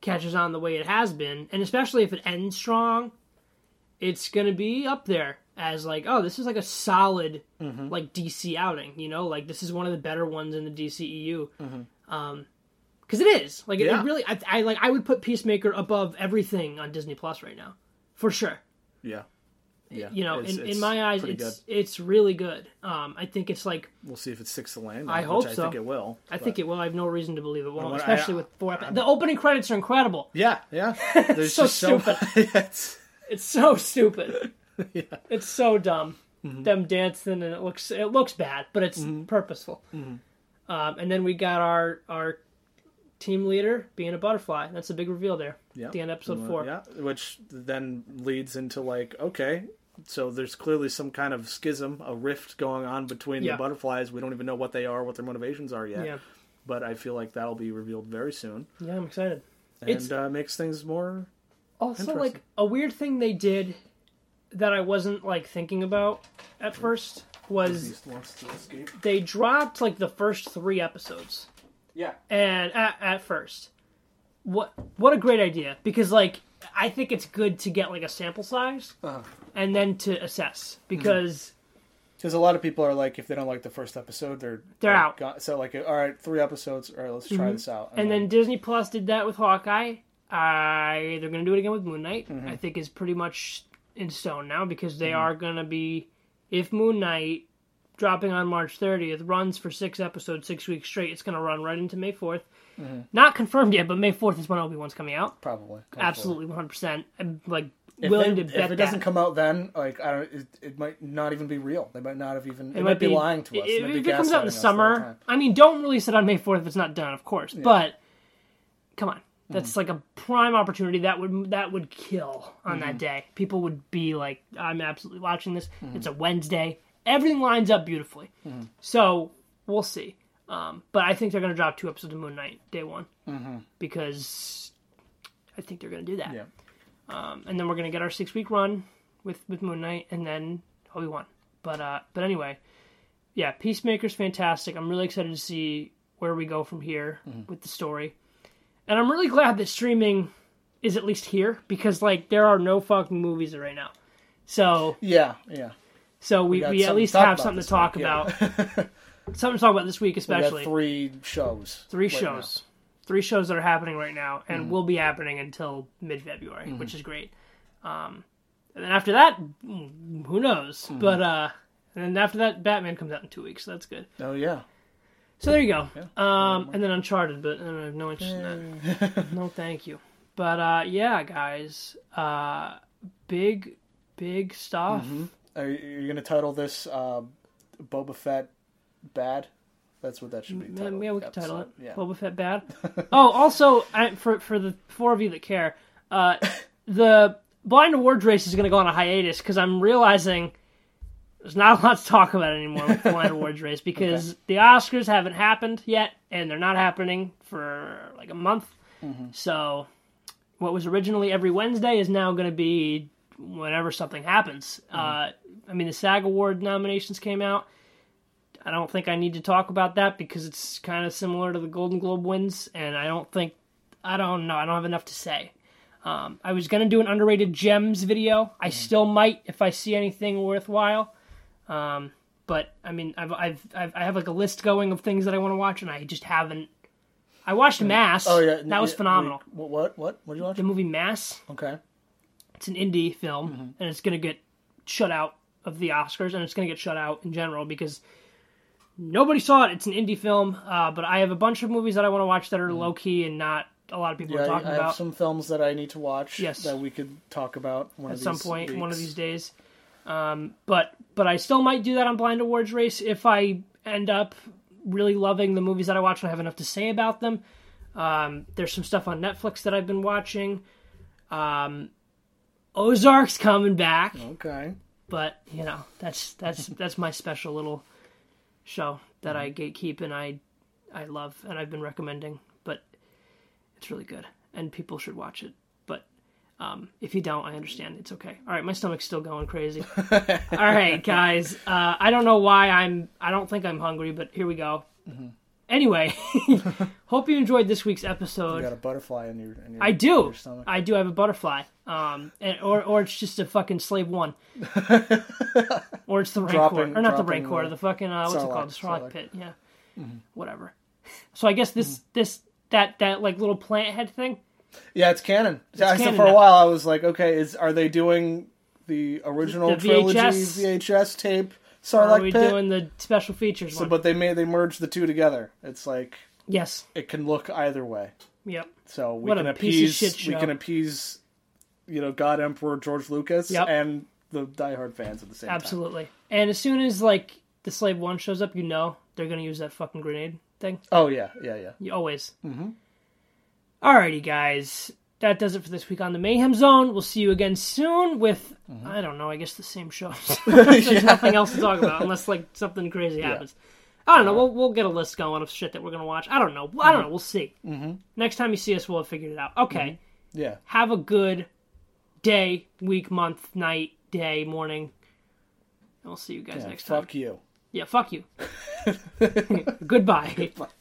catches on the way it has been, and especially if it ends strong, it's gonna be up there as like, oh, this is like a solid Mm-hmm. like DC outing. You know, like this is one of the better ones in the DCEU. Um, because it is like it, it Mm-hmm. Really, I, I like I would put Peacemaker above everything on Disney Plus right now, for sure Yeah, yeah. you know, It's- in, in my eyes, it's it's really good. Um, I think it's like We'll see if it sticks to the land. I which hope I so. think it will. I think it will. I have no reason to believe it won't, what I- especially with four. epi- the opening credits are incredible. Yeah, yeah. [LAUGHS] There's So just so it's, [LAUGHS] It's so stupid. [LAUGHS] yeah. It's so dumb. Mm-hmm. Them dancing and it looks it looks bad, but it's purposeful. Mm-hmm. Um, and then we got our our team leader being a butterfly. That's a big reveal there. Yeah. At the end of episode four. Yeah, which then leads into like, okay, so there's clearly some kind of schism, a rift going on between Yeah. the butterflies. We don't even know what they are, what their motivations are yet. Yeah. But I feel like that'll be revealed very soon, Yeah, I'm excited. and uh, makes things more. Also, like a weird thing they did that I wasn't like thinking about at first was Beast wants to escape. they dropped like the first three episodes, Yeah, and at, at first, what what a great idea because like I think it's good to get like a sample size Uh-huh. And then to assess because because a lot of people are like, if they don't like the first episode, they're They're like, out. gone- So like, all right, three episodes. All right, let's try this out. and then Disney Plus did that with Hawkeye. I they're gonna do it again with Moon Knight. Mm-hmm. I think is pretty much in stone now because they Mm-hmm. are gonna be if Moon Knight dropping on March 30th, runs for six episodes, six weeks straight. It's going to run right into May 4th. Mm-hmm. Not confirmed yet, but May 4th is when Obi Wan's coming out. Probably. Absolutely, 100%. I'm like If willing it, to bet if it doesn't come out then, like I don't, it, it might not even be real. They might not have even. It, It might be, lying to us. Might if be it comes out in the summer. I mean, don't release it on May 4th if it's not done, of course. But come on. Hmm. That's like a prime opportunity that would that would kill on that hmm. day. People would be like, "I'm absolutely watching this." Hmm. It's a Wednesday. Everything lines up beautifully. So we'll see. Um, but I think they're going to drop two episodes of Moon Knight day one because I think they're going to do that. Yeah. Um, and then we're going to get our six week run with with Moon Knight, and then Obi Wan. But uh, but anyway, yeah, Peacemaker's fantastic. I'm really excited to see where we go from here with the story, and I'm really glad that streaming is at least here because like there are no fucking movies right now. So Yeah, yeah. so we, got we, at least have something to talk week, yeah. about. [LAUGHS] something to talk about this week, We especially. three shows. three right shows. Three shows that are happening right now Mm-hmm. and will be happening until mid-february which is great. Um, and then after that mm, who knows? Mm-hmm. but uh and then after that batman comes out in two weeks so that's good. Oh yeah. so there you go. Um and then uncharted but uh, I have no interest in that. No thank you. But uh yeah guys uh big big stuff. Are you, are you gonna title this uh, Boba Fett bad? That's what that should be. Titled, yeah, we can title it. Yeah. Boba Fett bad. [LAUGHS] oh, also, I, for for the four of you that care, uh, [LAUGHS] the Blind Awards race is going to go on a hiatus because I'm realizing there's not a lot to talk about anymore with the Blind [LAUGHS] Awards race because the Oscars haven't happened yet and they're not happening for like a month. Mm-hmm. So, what was originally every Wednesday is now going to be whenever something happens. Mm-hmm. Uh, I mean, the SAG Award nominations came out. I don't think I need to talk about that because it's kind of similar to the Golden Globe wins, and I don't think I don't know. I don't have enough to say. Um, I was gonna do an underrated gems video. I still might if I see anything worthwhile. Um, but I mean, I've, I've I've I have like a list going of things that I want to watch, and I just haven't. I watched Mass. Oh yeah, that was yeah, phenomenal. we- what? What? What did you watch? The movie Mass. Okay. It's an indie film, Mm-hmm. and it's gonna get shut out of the Oscars, and it's gonna get shut out in general because nobody saw it. It's an indie film, uh, but I have a bunch of movies that I want to watch that are low key and not a lot of people Mm-hmm. Yeah, are I, talking I have about some films that I need to watch. Yes. That we could talk about one at some point one of these days. Um, but but I still might do that on Blind Awards race if I end up really loving the movies that I watch and I have enough to say about them. Um, there's some stuff on Netflix that I've been watching. Um, Ozark's coming back. Okay. but you know that's that's that's my special little show that I gatekeep and I I love and I've been recommending, but it's really good and people should watch it. But um, if you don't, I understand. It's okay. All right, my stomach's still going crazy. [LAUGHS] All right, guys. Uh, I don't know why I'm. I don't think I'm hungry, but here we go. Anyway, [LAUGHS] hope you enjoyed this week's episode. You got a butterfly in your. In your I do. Your stomach. I do have a butterfly. Um, and, or or it's just a fucking slave one. [LAUGHS] or it's the Rancor, Dropping- or not the Rancor, the the fucking uh, what's it called, the Sarlacc Sarlacc. pit. Yeah, whatever. So I guess this this that that like little plant head thing. Yeah, it's canon. so canon for a while, I was like, okay, is are they doing the original The trilogy VHS? VHS tape Or are Sarlacc we pit? doing the special features So, one? but they made they merged the two together. It's like yes. it can look either way. Yep. So we What can a piece of appease we can appease you know God Emperor George Lucas Yep. and the diehard fans at the same time. Absolutely. And as soon as like the slave one shows up, you know they're gonna use that fucking grenade thing. Oh yeah, yeah, yeah. You always. Mm-hmm. Alrighty, guys. That does it for this week on the Mayhem Zone. We'll see you again soon with mm-hmm. I don't know. I guess the same shows. [LAUGHS] [LAUGHS] There's nothing else to talk about unless like something crazy happens. I don't know. We'll we'll get a list going of shit that we're gonna watch. I don't know. I don't mm-hmm. know. We'll see. Mm-hmm. Next time you see us, we'll have figured it out. Okay. Mm-hmm. Yeah. Have a good day, week, month, night, day, morning. And we'll see you guys yeah next time. fuck you. Yeah. Fuck you. [LAUGHS] Goodbye. Fuck.